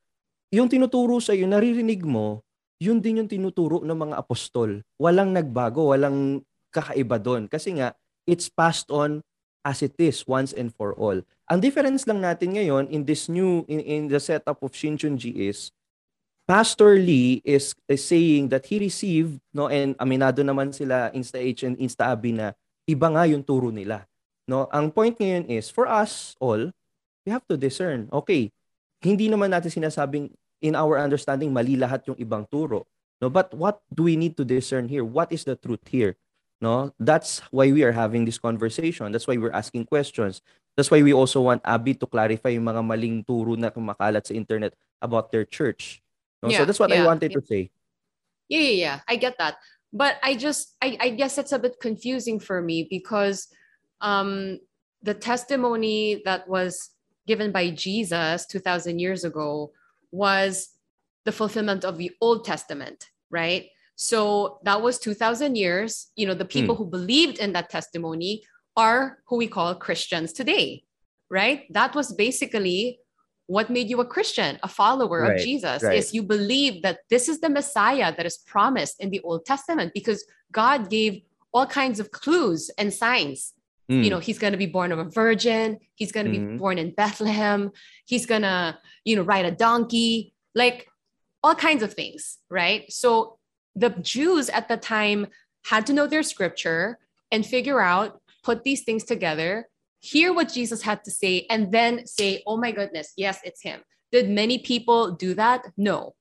Yung tinuturo sa iyo, naririnig mo, yun din yung tinuturo ng mga apostol. Walang nagbago, walang kakaiba doon. Kasi nga, it's passed on as it is once and for all. Ang difference lang natin ngayon in this new in, in the setup of Shinchunji is Pastor Lee is, is saying that he received no and aminado naman sila Insta H and Insta Abi na iba nga yung turo nila. No, ang point ngayon is for us all we have to discern. Okay, hindi naman natin sinasabing in our understanding mali lahat yung ibang turo. No, but what do we need to discern here? What is the truth here? No, that's why we are having this conversation. That's why we're asking questions. That's why we also want Abby to clarify yung mga maling turo na kumakalat sa internet about their church. No? so that's what I wanted yeah. to say. Yeah, yeah, yeah. I get that. But I just I, I guess it's a bit confusing for me because um the testimony that was given by Jesus 2000 years ago was the fulfillment of the Old Testament, right? So that was 2000 years. You know, the hmm. people who believed in that testimony are who we call Christians today, right? That was basically what made you a Christian, a follower Right, of Jesus, right. is you believe that this is the Messiah that is promised in the Old Testament because God gave all kinds of clues and signs. Mm. You know, he's going to be born of a virgin, he's going to Mhm. be born in Bethlehem, he's going to, you know, ride a donkey, like all kinds of things, right? So the Jews at the time had to know their scripture and figure out, put these things together, hear what Jesus had to say, and then say, oh my goodness, yes, it's him. Did many people do that? No.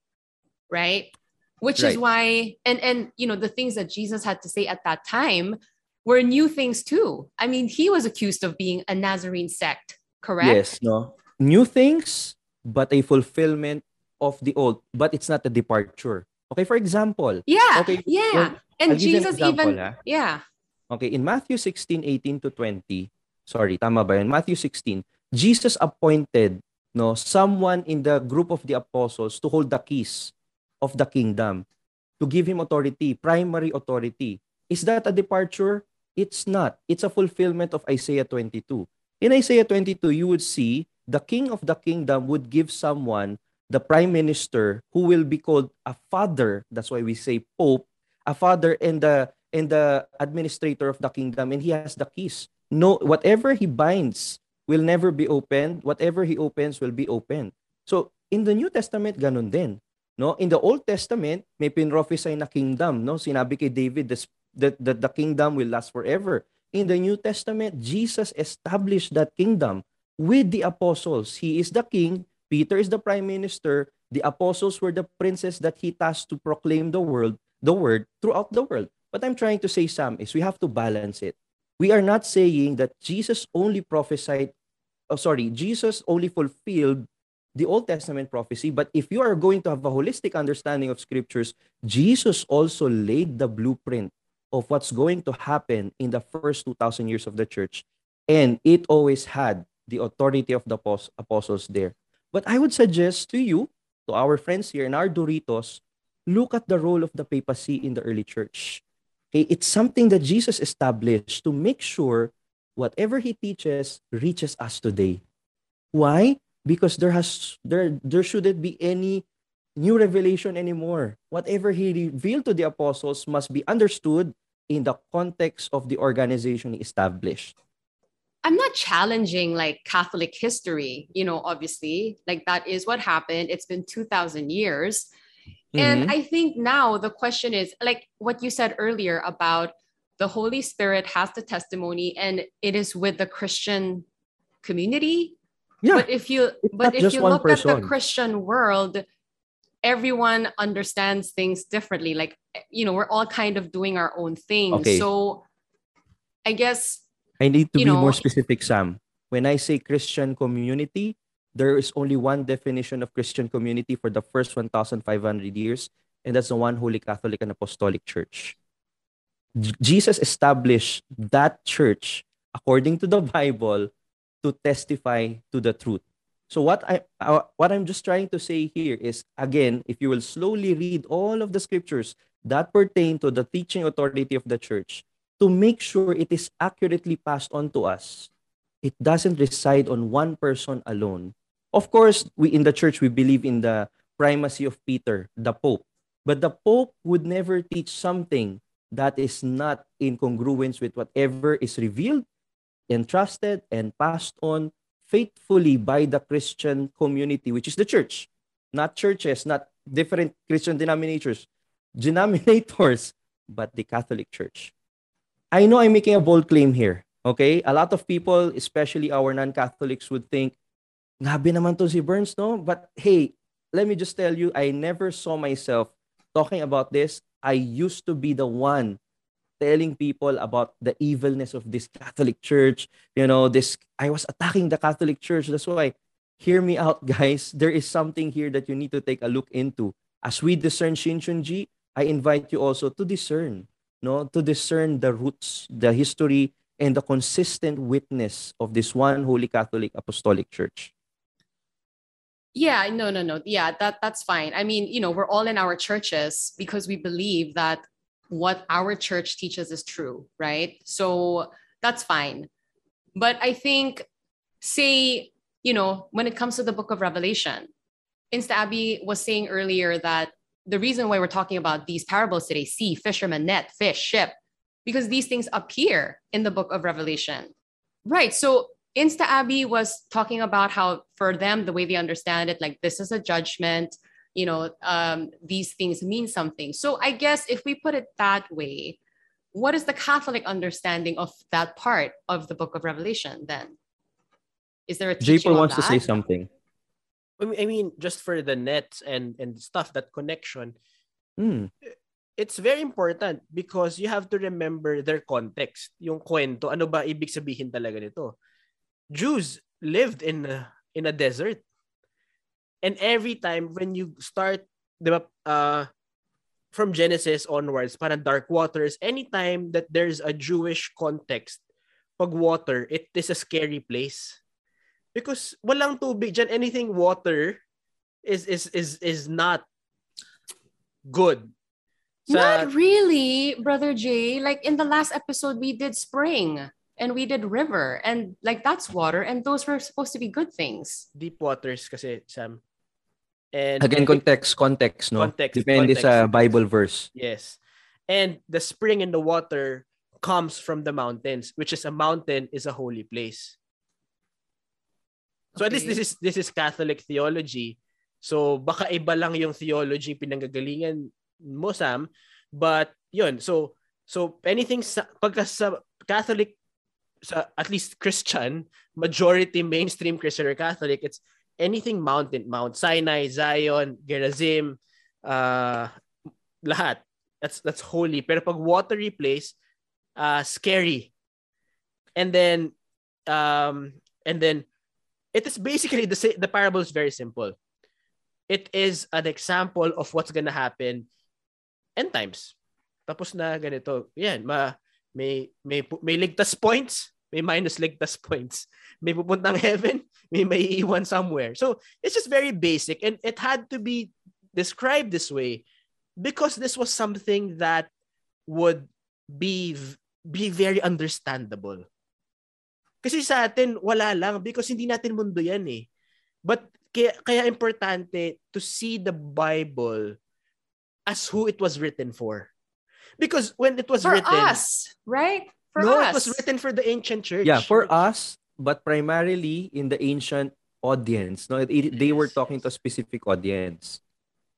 Right. Which is why, and and you know, the things that Jesus had to say at that time were new things too. I mean, he was accused of being a Nazarene sect, correct? Yes, no. New things, but a fulfillment of the old, but it's not a departure. Okay, for example, Yeah. Okay, Yeah. well, and I'll Jesus example, even ah. yeah. Okay, in Matthew 16, 18 to 20, sorry, tama ba yun? Matthew 16, Jesus appointed no someone in the group of the apostles to hold the keys of the kingdom, to give him authority, primary authority. Is that a departure? It's not. It's a fulfillment of Isaiah 22. In Isaiah 22, you would see the king of the kingdom would give someone the prime minister who will be called a father. That's why we say pope, a father and the and the administrator of the kingdom and he has the keys. No whatever he binds will never be opened. Whatever he opens will be opened. So in the New Testament ganun din. No, in the Old Testament may pinrophesy na kingdom, no? Sinabi kay David this- that, that the kingdom will last forever. In the New Testament, Jesus established that kingdom with the apostles. He is the king, Peter is the prime minister, the apostles were the princes that he tasked to proclaim the world, the word throughout the world. What I'm trying to say, Sam, is we have to balance it. We are not saying that Jesus only prophesied, oh sorry, Jesus only fulfilled the Old Testament prophecy, but if you are going to have a holistic understanding of scriptures, Jesus also laid the blueprint of what's going to happen in the first 2,000 years of the church. And it always had the authority of the apostles there. But I would suggest to you, to our friends here in our Doritos, look at the role of the papacy in the early church. Okay, it's something that Jesus established to make sure whatever he teaches reaches us today. Why? Because there has there there shouldn't be any new revelation anymore. Whatever he revealed to the apostles must be understood in the context of the organization he established. I'm not challenging like Catholic history, you know, obviously, like that is what happened. It's been 2000 years. And Mhm. I think now the question is like what you said earlier about the Holy Spirit has the testimony and it is with the Christian community. yeah, But if you It's but if you look at the. Christian world, everyone understands things differently. Like you know, we're all kind of doing our own thing. Okay. So I guess I need to be more specific, Sam. When I say Christian community, there is only one definition of Christian community for the first 1,500 years, and that's the one Holy Catholic and Apostolic Church. Jesus established that church according to the Bible to testify to the truth. So what I uh, what I'm just trying to say here is again, if you will slowly read all of the scriptures that pertain to the teaching authority of the church, to make sure it is accurately passed on to us, it doesn't reside on one person alone. Of course, we in the church we believe in the primacy of Peter, the Pope. But the Pope would never teach something that is not in congruence with whatever is revealed, entrusted, and passed on faithfully by the Christian community, which is the church, not churches, not different Christian denominators, denominators, but the Catholic Church. I know I'm making a bold claim here. Okay? A lot of people, especially our non-Catholics, would think, Grabe naman to si Burns, no? But hey, let me just tell you, I never saw myself talking about this. I used to be the one telling people about the evilness of this Catholic Church. You know, this I was attacking the Catholic Church. That's why, hear me out, guys. There is something here that you need to take a look into. As we discern Shinchunji, I invite you also to discern, no, to discern the roots, the history, and the consistent witness of this one Holy Catholic Apostolic Church. Yeah, no, no, no. Yeah, that that's fine. I mean, you know, we're all in our churches because we believe that what our church teaches is true, right? So that's fine. But I think, say, you know, when it comes to the book of Revelation, Insta Abby was saying earlier that the reason why we're talking about these parables today, sea, fisherman, net, fish, ship, because these things appear in the book of Revelation. Right. So Insta Abby was talking about how for them, the way they understand it, like this is a judgment, you know, um, these things mean something. So I guess if we put it that way, what is the Catholic understanding of that part of the book of Revelation then? Is there a J-Paul wants that? to say something. I mean, just for the nets and and stuff, that connection, Hmm. it's very important because you have to remember their context. Yung kwento, ano ba ibig sabihin talaga nito? Jews lived in a, in a desert. And every time when you start, di ba, uh, from Genesis onwards, parang dark waters, anytime that there's a Jewish context, pag water, it is a scary place. Because walang tubig dyan, anything water is is is is not good. Sa- Not really, Brother Jay. Like in the last episode, we did spring and we did river, and like that's water, and those were supposed to be good things. deep waters kasi, Sam. And Again, context, context, no? Context, Depende context. sa Bible verse. Yes. And the spring in the water comes from the mountains, which is a mountain is a holy place. So at least Okay. this is this is Catholic theology. So baka iba lang yung theology pinanggagalingan mo Sam, but yun. So so anything sa pagka sa Catholic sa at least Christian, majority mainstream Christian or Catholic, it's anything mountain, Mount Sinai, Zion, Gerizim, uh, lahat. That's that's holy. Pero pag watery place, uh, scary. And then, um, and then, it is basically the the parable is very simple. It is an example of what's gonna happen end times. Tapos na ganito. Yan, ma, may, may, may ligtas points, may minus ligtas points. May pupuntang heaven, may maiiwan somewhere. So, it's just very basic and it had to be described this way because this was something that would be be very understandable. Kasi sa atin, wala lang because hindi natin mundo yan eh. But kaya, kaya importante to see the Bible as who it was written for. Because when it was For written, us, right? For no, us. it was written for the ancient church. Yeah, for us, but primarily in the ancient audience. No, It- they were talking to a specific audience.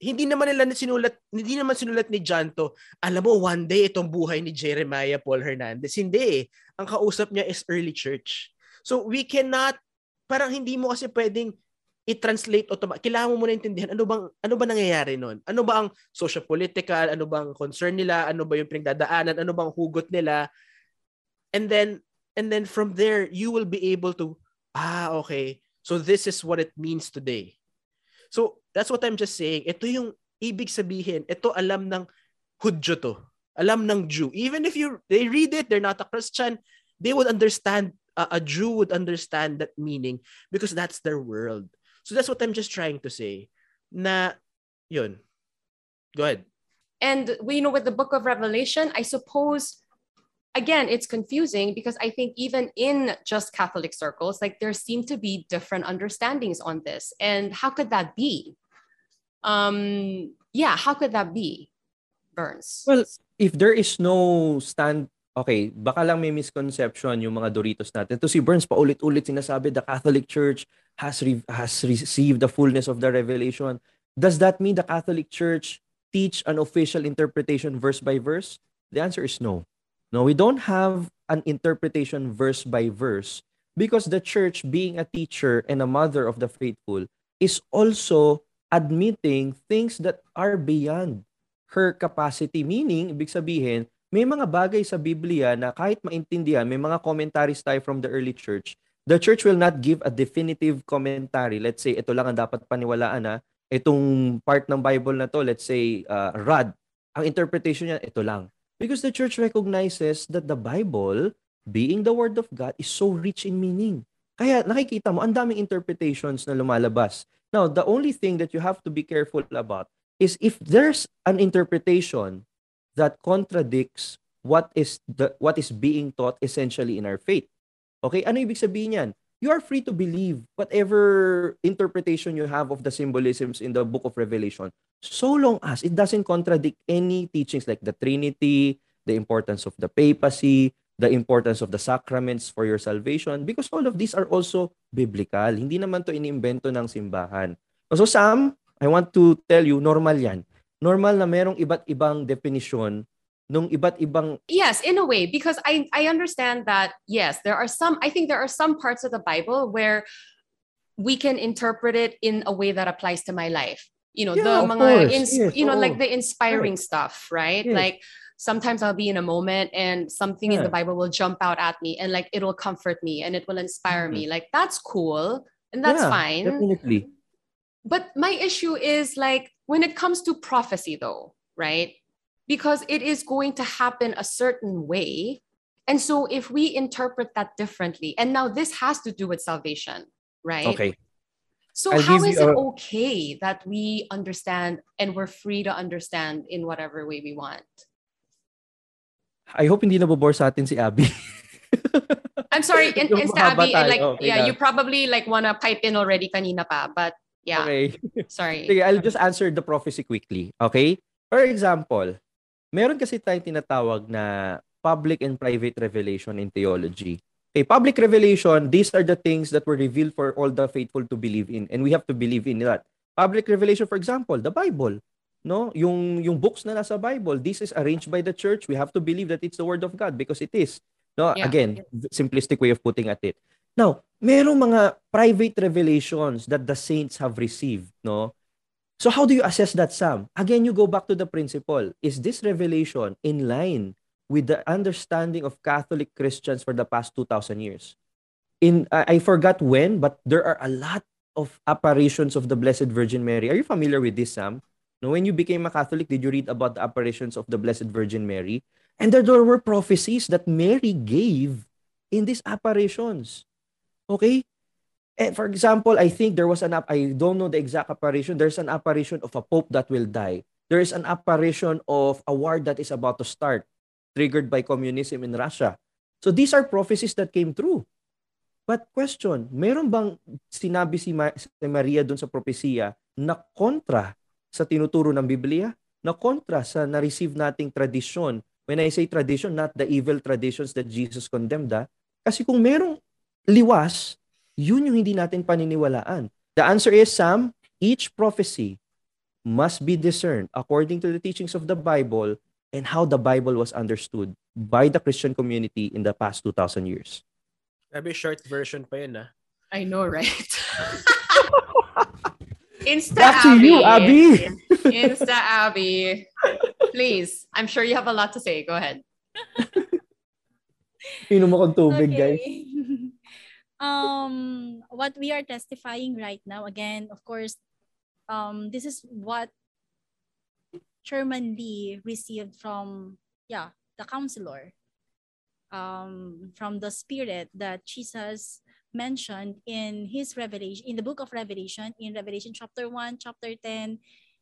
hindi naman nila sinulat, hindi naman sinulat ni John to, alam mo, one day itong buhay ni Jeremiah Paul Hernandez. Hindi eh. Ang kausap niya is early church. So we cannot, parang hindi mo kasi pwedeng i-translate automatic. Kailangan mo muna intindihan ano bang ano ba nangyayari noon? Ano ba ang socio-political, ano bang concern nila, ano ba yung pinagdadaanan, ano bang hugot nila? And then and then from there you will be able to ah okay. So this is what it means today. So that's what I'm just saying. Ito yung ibig sabihin. Ito alam ng Hudyo to. Alam ng Jew. Even if you they read it, they're not a Christian, they would understand uh, a Jew would understand that meaning because that's their world. So that's what I'm just trying to say. Na yun. Go ahead. And you know, with the book of Revelation, I suppose again, it's confusing because I think even in just Catholic circles, like there seem to be different understandings on this. And how could that be? Um, yeah, how could that be, Burns? Well, if there is no stand, okay, baka lang may misconception yung mga Doritos natin. To si Burns, paulit-ulit sinasabi, the Catholic Church has, re- has received the fullness of the revelation. Does that mean the Catholic Church teach an official interpretation verse by verse? The answer is no. No, we don't have an interpretation verse by verse because the church, being a teacher and a mother of the faithful, is also admitting things that are beyond her capacity. Meaning, ibig sabihin, may mga bagay sa Biblia na kahit maintindihan, may mga commentaries tayo from the early church, the church will not give a definitive commentary. Let's say, ito lang ang dapat paniwalaan na, itong part ng Bible na to, let's say, uh, rod, ang interpretation niya, ito lang. Because the church recognizes that the Bible, being the Word of God, is so rich in meaning. Kaya nakikita mo, ang daming interpretations na lumalabas. Now, the only thing that you have to be careful about is if there's an interpretation that contradicts what is the what is being taught essentially in our faith. Okay? Ano ibig sabihin niyan? You are free to believe whatever interpretation you have of the symbolisms in the book of Revelation so long as it doesn't contradict any teachings like the Trinity, the importance of the papacy, the importance of the sacraments for your salvation, because all of these are also biblical. Hindi naman to inimbento ng simbahan. So Sam, I want to tell you, normal yan. Normal na merong iba't ibang definition nung iba't ibang yes in a way because i i understand that yes there are some i think there are some parts of the bible where we can interpret it in a way that applies to my life. You know Yeah, the mga ins- Yes, you know like the inspiring stuff right? Yes. like sometimes i'll be in a moment and something in the bible will jump out at me and like it'll comfort me and it will inspire me. Like that's cool and that's Mm-hmm. Yeah, fine. Definitely. but my issue is like when it comes to prophecy though right because it is going to happen a certain way and so if we interpret that differently and now this has to do with salvation right Okay. so I'll how give it a- okay that we understand and we're free to understand in whatever way we want I hope hindi nabobore sa atin si Abby. i'm sorry and, Yung and Abby, and like okay yeah you probably like wanna pipe in already kanina pa but yeah Okay. sorry Sige, I'll just answer the prophecy quickly. Okay? For example, meron kasi tayong tinatawag na public and private revelation in theology. Okay, public revelation, these are the things that were revealed for all the faithful to believe in and we have to believe in that. Public revelation, for example, the Bible. No, yung yung books na nasa Bible, this is arranged by the church. We have to believe that it's the word of God because it is. No, Yeah. again, simplistic way of putting at it. Now, merong mga private revelations that the saints have received, no? So how do you assess that, Sam? Again, you go back to the principle. Is this revelation in line with the understanding of Catholic Christians for the past 2,000 years? In I forgot when, but there are a lot of apparitions of the Blessed Virgin Mary. Are you familiar with this, Sam? No, when you became a Catholic, did you read about the apparitions of the Blessed Virgin Mary? And there, there were prophecies that Mary gave in these apparitions. Okay? Eh, for example, I think there was an I don't know the exact apparition. There's an apparition of a pope that will die. There is an apparition of a war that is about to start, triggered by communism in Russia. So these are prophecies that came true. But question, meron bang sinabi si, Ma- si Maria dun sa propesiya na kontra sa tinuturo ng Biblia? Na kontra sa na-receive nating tradisyon? When I say tradition, not the evil traditions that Jesus condemned. ah. Kasi kung merong liwas, yun yung hindi natin paniniwalaan. The answer is, Sam, each prophecy must be discerned according to the teachings of the Bible and how the Bible was understood by the Christian community in the past 2,000 years. Sabi short version pa yun ah. I know, right? Insta Back to you, Abby. Insta Abby. Please. I'm sure you have a lot to say. Go ahead. Inom akong tubig, guys. um, what we are testifying right now, again, of course, um, this is what Chairman Lee received from, yeah, the counselor, um, from the spirit that Jesus mentioned in his revelation, in the book of Revelation, in Revelation chapter 1, chapter 10,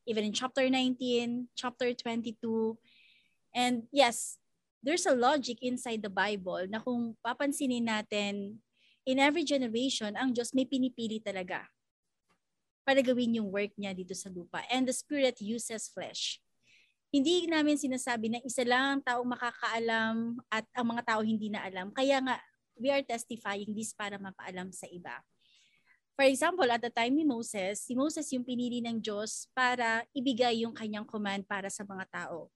even in chapter 19, chapter 22. And yes, there's a logic inside the Bible na kung papansinin natin, in every generation, ang Diyos may pinipili talaga para gawin yung work niya dito sa lupa. And the Spirit uses flesh. Hindi namin sinasabi na isa lang ang taong makakaalam at ang mga tao hindi na alam. Kaya nga, we are testifying this para mapaalam sa iba. For example, at the time ni Moses, si Moses yung pinili ng Diyos para ibigay yung kanyang command para sa mga tao.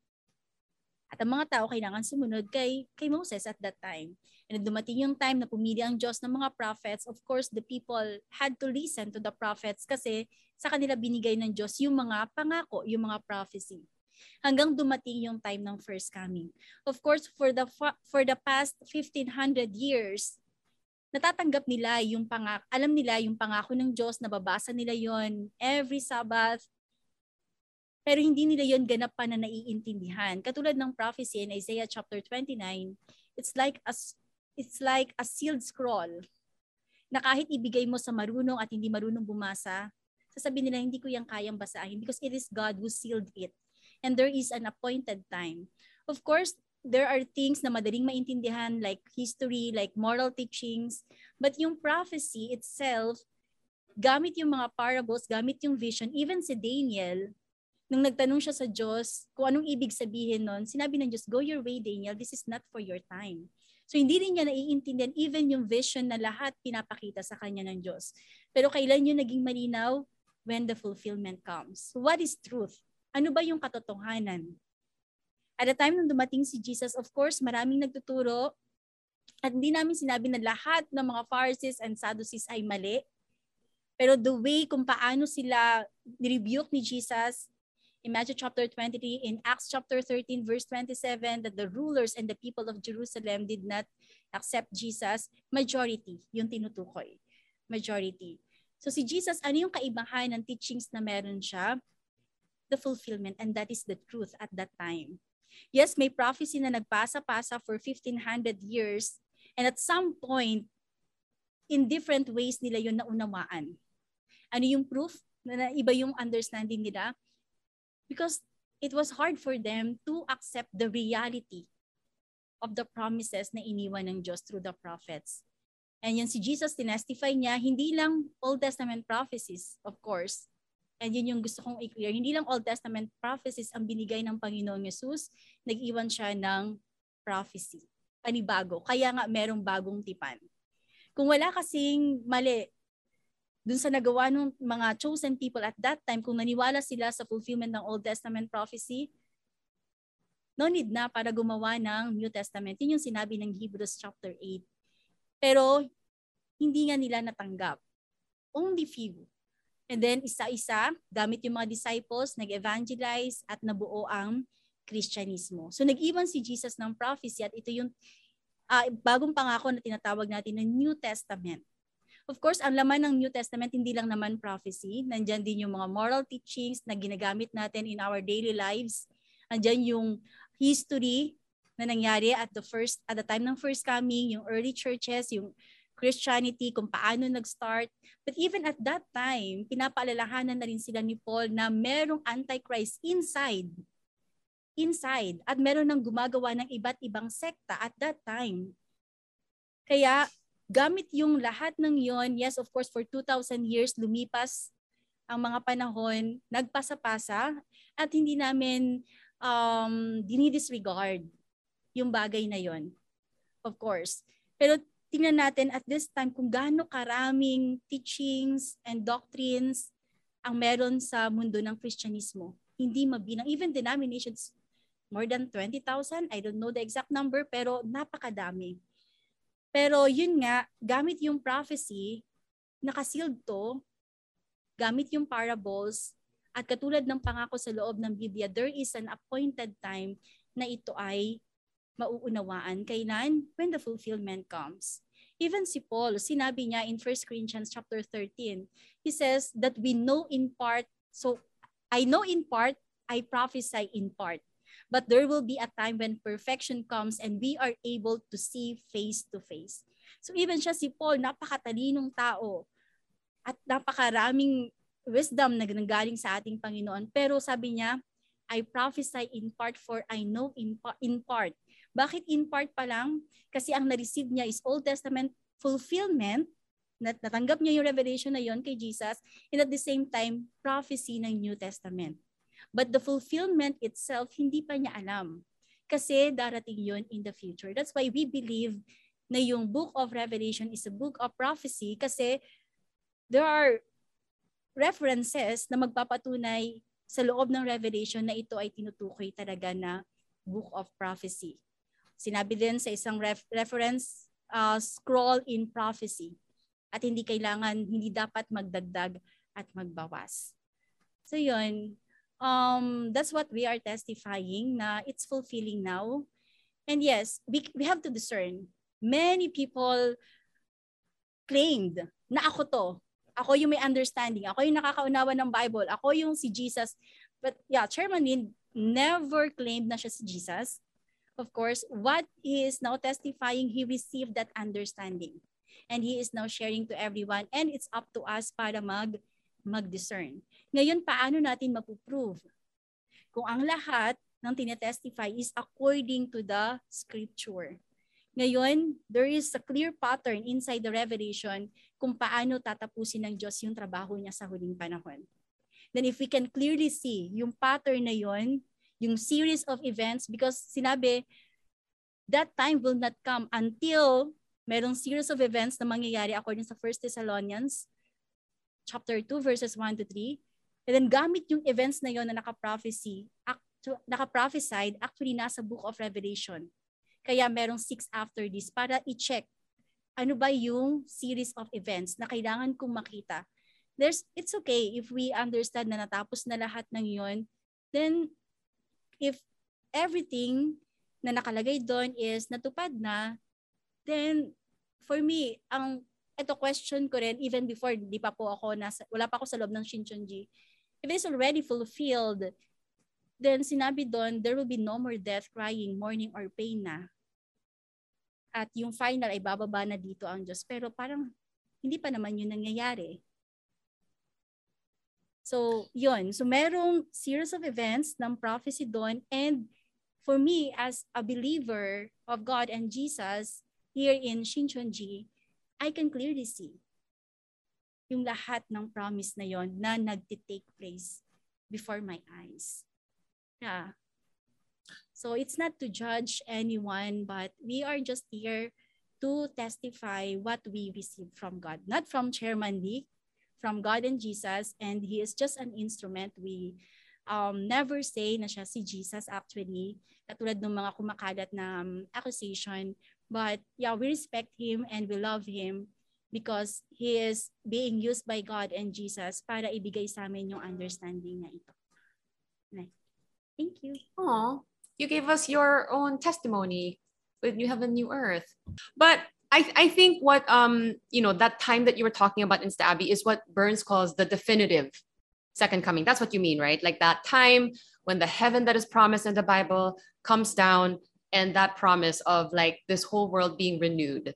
At ang mga tao kailangan sumunod kay, kay Moses at that time. And dumating yung time na pumili ang Diyos ng mga prophets, of course, the people had to listen to the prophets kasi sa kanila binigay ng Diyos yung mga pangako, yung mga prophecy. Hanggang dumating yung time ng first coming. Of course, for the for the past 1500 years, natatanggap nila yung pangako, alam nila yung pangako ng Diyos, nababasa nila yon every Sabbath, pero hindi nila yon ganap pa na naiintindihan. Katulad ng prophecy in Isaiah chapter 29, it's like a, it's like a sealed scroll na kahit ibigay mo sa marunong at hindi marunong bumasa, sasabihin nila hindi ko yang kayang basahin because it is God who sealed it. And there is an appointed time. Of course, there are things na madaling maintindihan like history, like moral teachings, but yung prophecy itself, gamit yung mga parables, gamit yung vision, even si Daniel, nung nagtanong siya sa Diyos kung anong ibig sabihin nun, sinabi ng Diyos, go your way, Daniel, this is not for your time. So hindi rin niya naiintindihan even yung vision na lahat pinapakita sa kanya ng Diyos. Pero kailan yun naging malinaw? When the fulfillment comes. What is truth? Ano ba yung katotohanan? At the time nung dumating si Jesus, of course, maraming nagtuturo at hindi namin sinabi na lahat ng mga Pharisees and Sadducees ay mali. Pero the way kung paano sila rebuke ni Jesus, in Matthew chapter 23, in Acts chapter 13, verse 27, that the rulers and the people of Jerusalem did not accept Jesus, majority yung tinutukoy. Majority. So si Jesus, ano yung kaibahan ng teachings na meron siya? The fulfillment, and that is the truth at that time. Yes, may prophecy na nagpasa-pasa for 1500 years, and at some point, in different ways nila yun naunawaan. Ano yung proof? Na iba yung understanding nila? Because it was hard for them to accept the reality of the promises na iniwan ng Diyos through the prophets. And yun si Jesus, tinestify niya, hindi lang Old Testament prophecies, of course. And yun yung gusto kong i-clear. Hindi lang Old Testament prophecies ang binigay ng Panginoong Yesus, nag-iwan siya ng prophecy, panibago. Kaya nga merong bagong tipan. Kung wala kasing mali dun sa nagawa ng mga chosen people at that time, kung naniwala sila sa fulfillment ng Old Testament prophecy, no need na para gumawa ng New Testament. Yun yung sinabi ng Hebrews chapter 8. Pero hindi nga nila natanggap. Only few. And then isa-isa, gamit yung mga disciples, nag-evangelize at nabuo ang Kristyanismo. So nag-iwan si Jesus ng prophecy at ito yung uh, bagong pangako na tinatawag natin ng New Testament. Of course, ang laman ng New Testament, hindi lang naman prophecy. Nandyan din yung mga moral teachings na ginagamit natin in our daily lives. Nandyan yung history na nangyari at the first at the time ng first coming, yung early churches, yung Christianity, kung paano nag-start. But even at that time, pinapaalalahanan na rin sila ni Paul na merong antichrist inside. Inside. At meron nang gumagawa ng iba't ibang sekta at that time. Kaya gamit yung lahat ng yon, yes, of course, for 2,000 years, lumipas ang mga panahon, nagpasa-pasa, at hindi namin um, dinidisregard yung bagay na yon. Of course. Pero tingnan natin at this time kung gaano karaming teachings and doctrines ang meron sa mundo ng Kristyanismo. Hindi mabilang. Even denominations, more than 20,000. I don't know the exact number, pero napakadami. Pero yun nga, gamit yung prophecy, nakasealed to, gamit yung parables, at katulad ng pangako sa loob ng Biblia, there is an appointed time na ito ay mauunawaan. Kailan? When the fulfillment comes. Even si Paul, sinabi niya in 1 Corinthians chapter 13, he says that we know in part, so I know in part, I prophesy in part. But there will be a time when perfection comes and we are able to see face to face. So even siya si Paul, napakatalinong tao at napakaraming wisdom na nanggaling sa ating Panginoon. Pero sabi niya, I prophesy in part for I know in, in part. Bakit in part pa lang? Kasi ang na-receive niya is Old Testament fulfillment nat natanggap niya yung revelation na yon kay Jesus and at the same time prophecy ng New Testament. But the fulfillment itself hindi pa niya alam kasi darating yon in the future. That's why we believe na yung book of Revelation is a book of prophecy kasi there are references na magpapatunay sa loob ng Revelation na ito ay tinutukoy talaga na book of prophecy. Sinabi din sa isang ref- reference uh, scroll in prophecy at hindi kailangan, hindi dapat magdagdag at magbawas. So yun, um, that's what we are testifying na it's fulfilling now. And yes, we, we have to discern. Many people claimed na ako to. Ako yung may understanding. Ako yung nakakaunawa ng Bible. Ako yung si Jesus. But yeah, Chairman Lin never claimed na siya si Jesus. Of course, what he is now testifying, he received that understanding and He is now sharing to everyone and it's up to us para mag mag-discern. Ngayon, paano natin mapuprove? Kung ang lahat ng tinetestify is according to the scripture. Ngayon, there is a clear pattern inside the revelation kung paano tatapusin ng Diyos yung trabaho niya sa huling panahon. Then if we can clearly see yung pattern na yon, yung series of events, because sinabi, that time will not come until merong series of events na mangyayari according sa 1 Thessalonians chapter 2 verses 1 to 3. And then gamit yung events na yon na naka-prophecy, actu- naka-prophesied actually nasa book of Revelation. Kaya merong six after this para i-check ano ba yung series of events na kailangan kong makita. There's, it's okay if we understand na natapos na lahat ng yon, then if everything na nakalagay doon is natupad na, then for me, ang ito question ko rin even before di pa po ako nasa wala pa ako sa loob ng Shinchonji. If it's already fulfilled, then sinabi doon there will be no more death, crying, mourning or pain na. At yung final ay bababa na dito ang Diyos. Pero parang hindi pa naman yun nangyayari. So, yun. So, merong series of events ng prophecy doon. And for me, as a believer of God and Jesus, here in Shincheonji, I can clearly see yung lahat ng promise na yon na nagtitake place before my eyes. Yeah. So it's not to judge anyone, but we are just here to testify what we received from God. Not from Chairman Lee, from God and Jesus, and he is just an instrument. We um, never say na siya si Jesus actually, katulad ng mga kumakalat na um, accusation. But yeah, we respect him and we love him because he is being used by God and Jesus para ibigay sa amin yung understanding na ito. Thank you. Oh, you gave us your own testimony with New Heaven, New Earth. But I, I think what um you know that time that you were talking about in Stabby is what Burns calls the definitive second coming. That's what you mean, right? Like that time when the heaven that is promised in the Bible comes down and that promise of like this whole world being renewed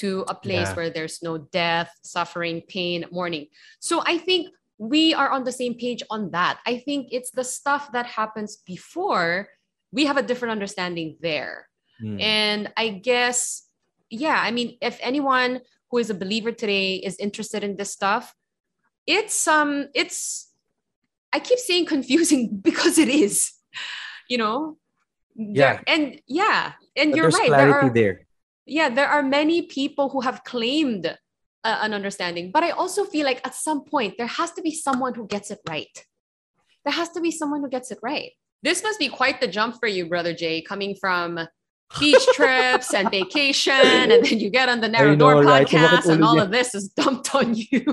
to a place yeah. where there's no death, suffering, pain, mourning. So I think we are on the same page on that. I think it's the stuff that happens before we have a different understanding there. Mm. And I guess, yeah, I mean, if anyone who is a believer today is interested in this stuff, it's um it's I keep saying confusing because it is, you know, yeah. There, and yeah, and but you're right. Clarity there, are, there. Yeah, there are many people who have claimed uh, an understanding, but I also feel like at some point there has to be someone who gets it right. There has to be someone who gets it right. This must be quite the jump for you, brother Jay, coming from beach trips and vacation, and then you get on the Narrow Door right? podcast, and all of this is dumped on you.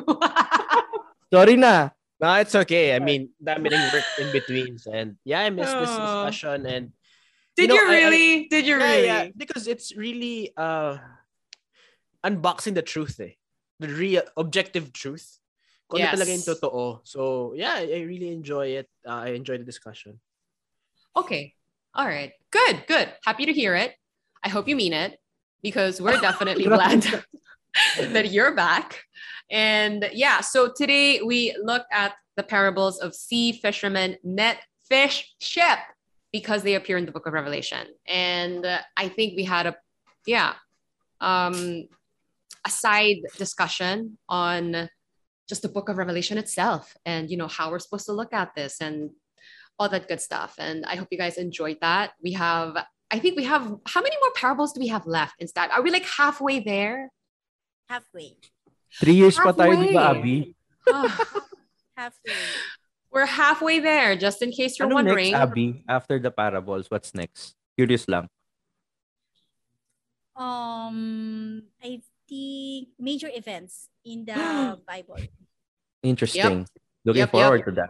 Sorry na. No, it's okay. I mean, that ring work in between. And yeah, I missed this oh. discussion. And did you, know, you really? I, I, Did you yeah, really? Yeah, because it's really uh unboxing the truth eh. The real objective truth. Kung ano Yes. talaga yung totoo. So, yeah, I really enjoy it. Uh, I enjoy the discussion. Okay. All right. Good, good. Happy to hear it. I hope you mean it because we're definitely glad that you're back. And yeah, so today we look at the parables of sea fishermen, net, fish, ship, because they appear in the book of Revelation. And uh, I think we had a, yeah, um, a side discussion on just the book of Revelation itself and, you know, how we're supposed to look at this and all that good stuff. And I hope you guys enjoyed that. We have, I think we have, how many more parables do we have left instead? Are we like halfway there? Halfway. Three years pa tayo, di ba, Halfway. Abby? Ah, Halfway. We're halfway there, just in case you're Ano wondering. next, Abby? After the parables, what's next? Curious lang. Um, I think major events in the Bible. Interesting. Looking Yep, yep. forward to that.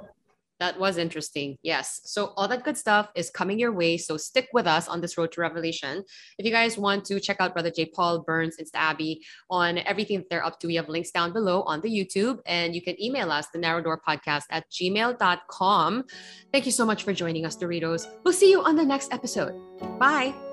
That was interesting. Yes. So all that good stuff is coming your way. So stick with us on this road to revelation. If you guys want to check out Brother J. Paul Burns, and Abby on everything that they're up to, we have links down below on the YouTube. And you can email us, the narrow door podcast at gmail.com. Thank you so much for joining us, Doritos. We'll see you on the next episode. Bye.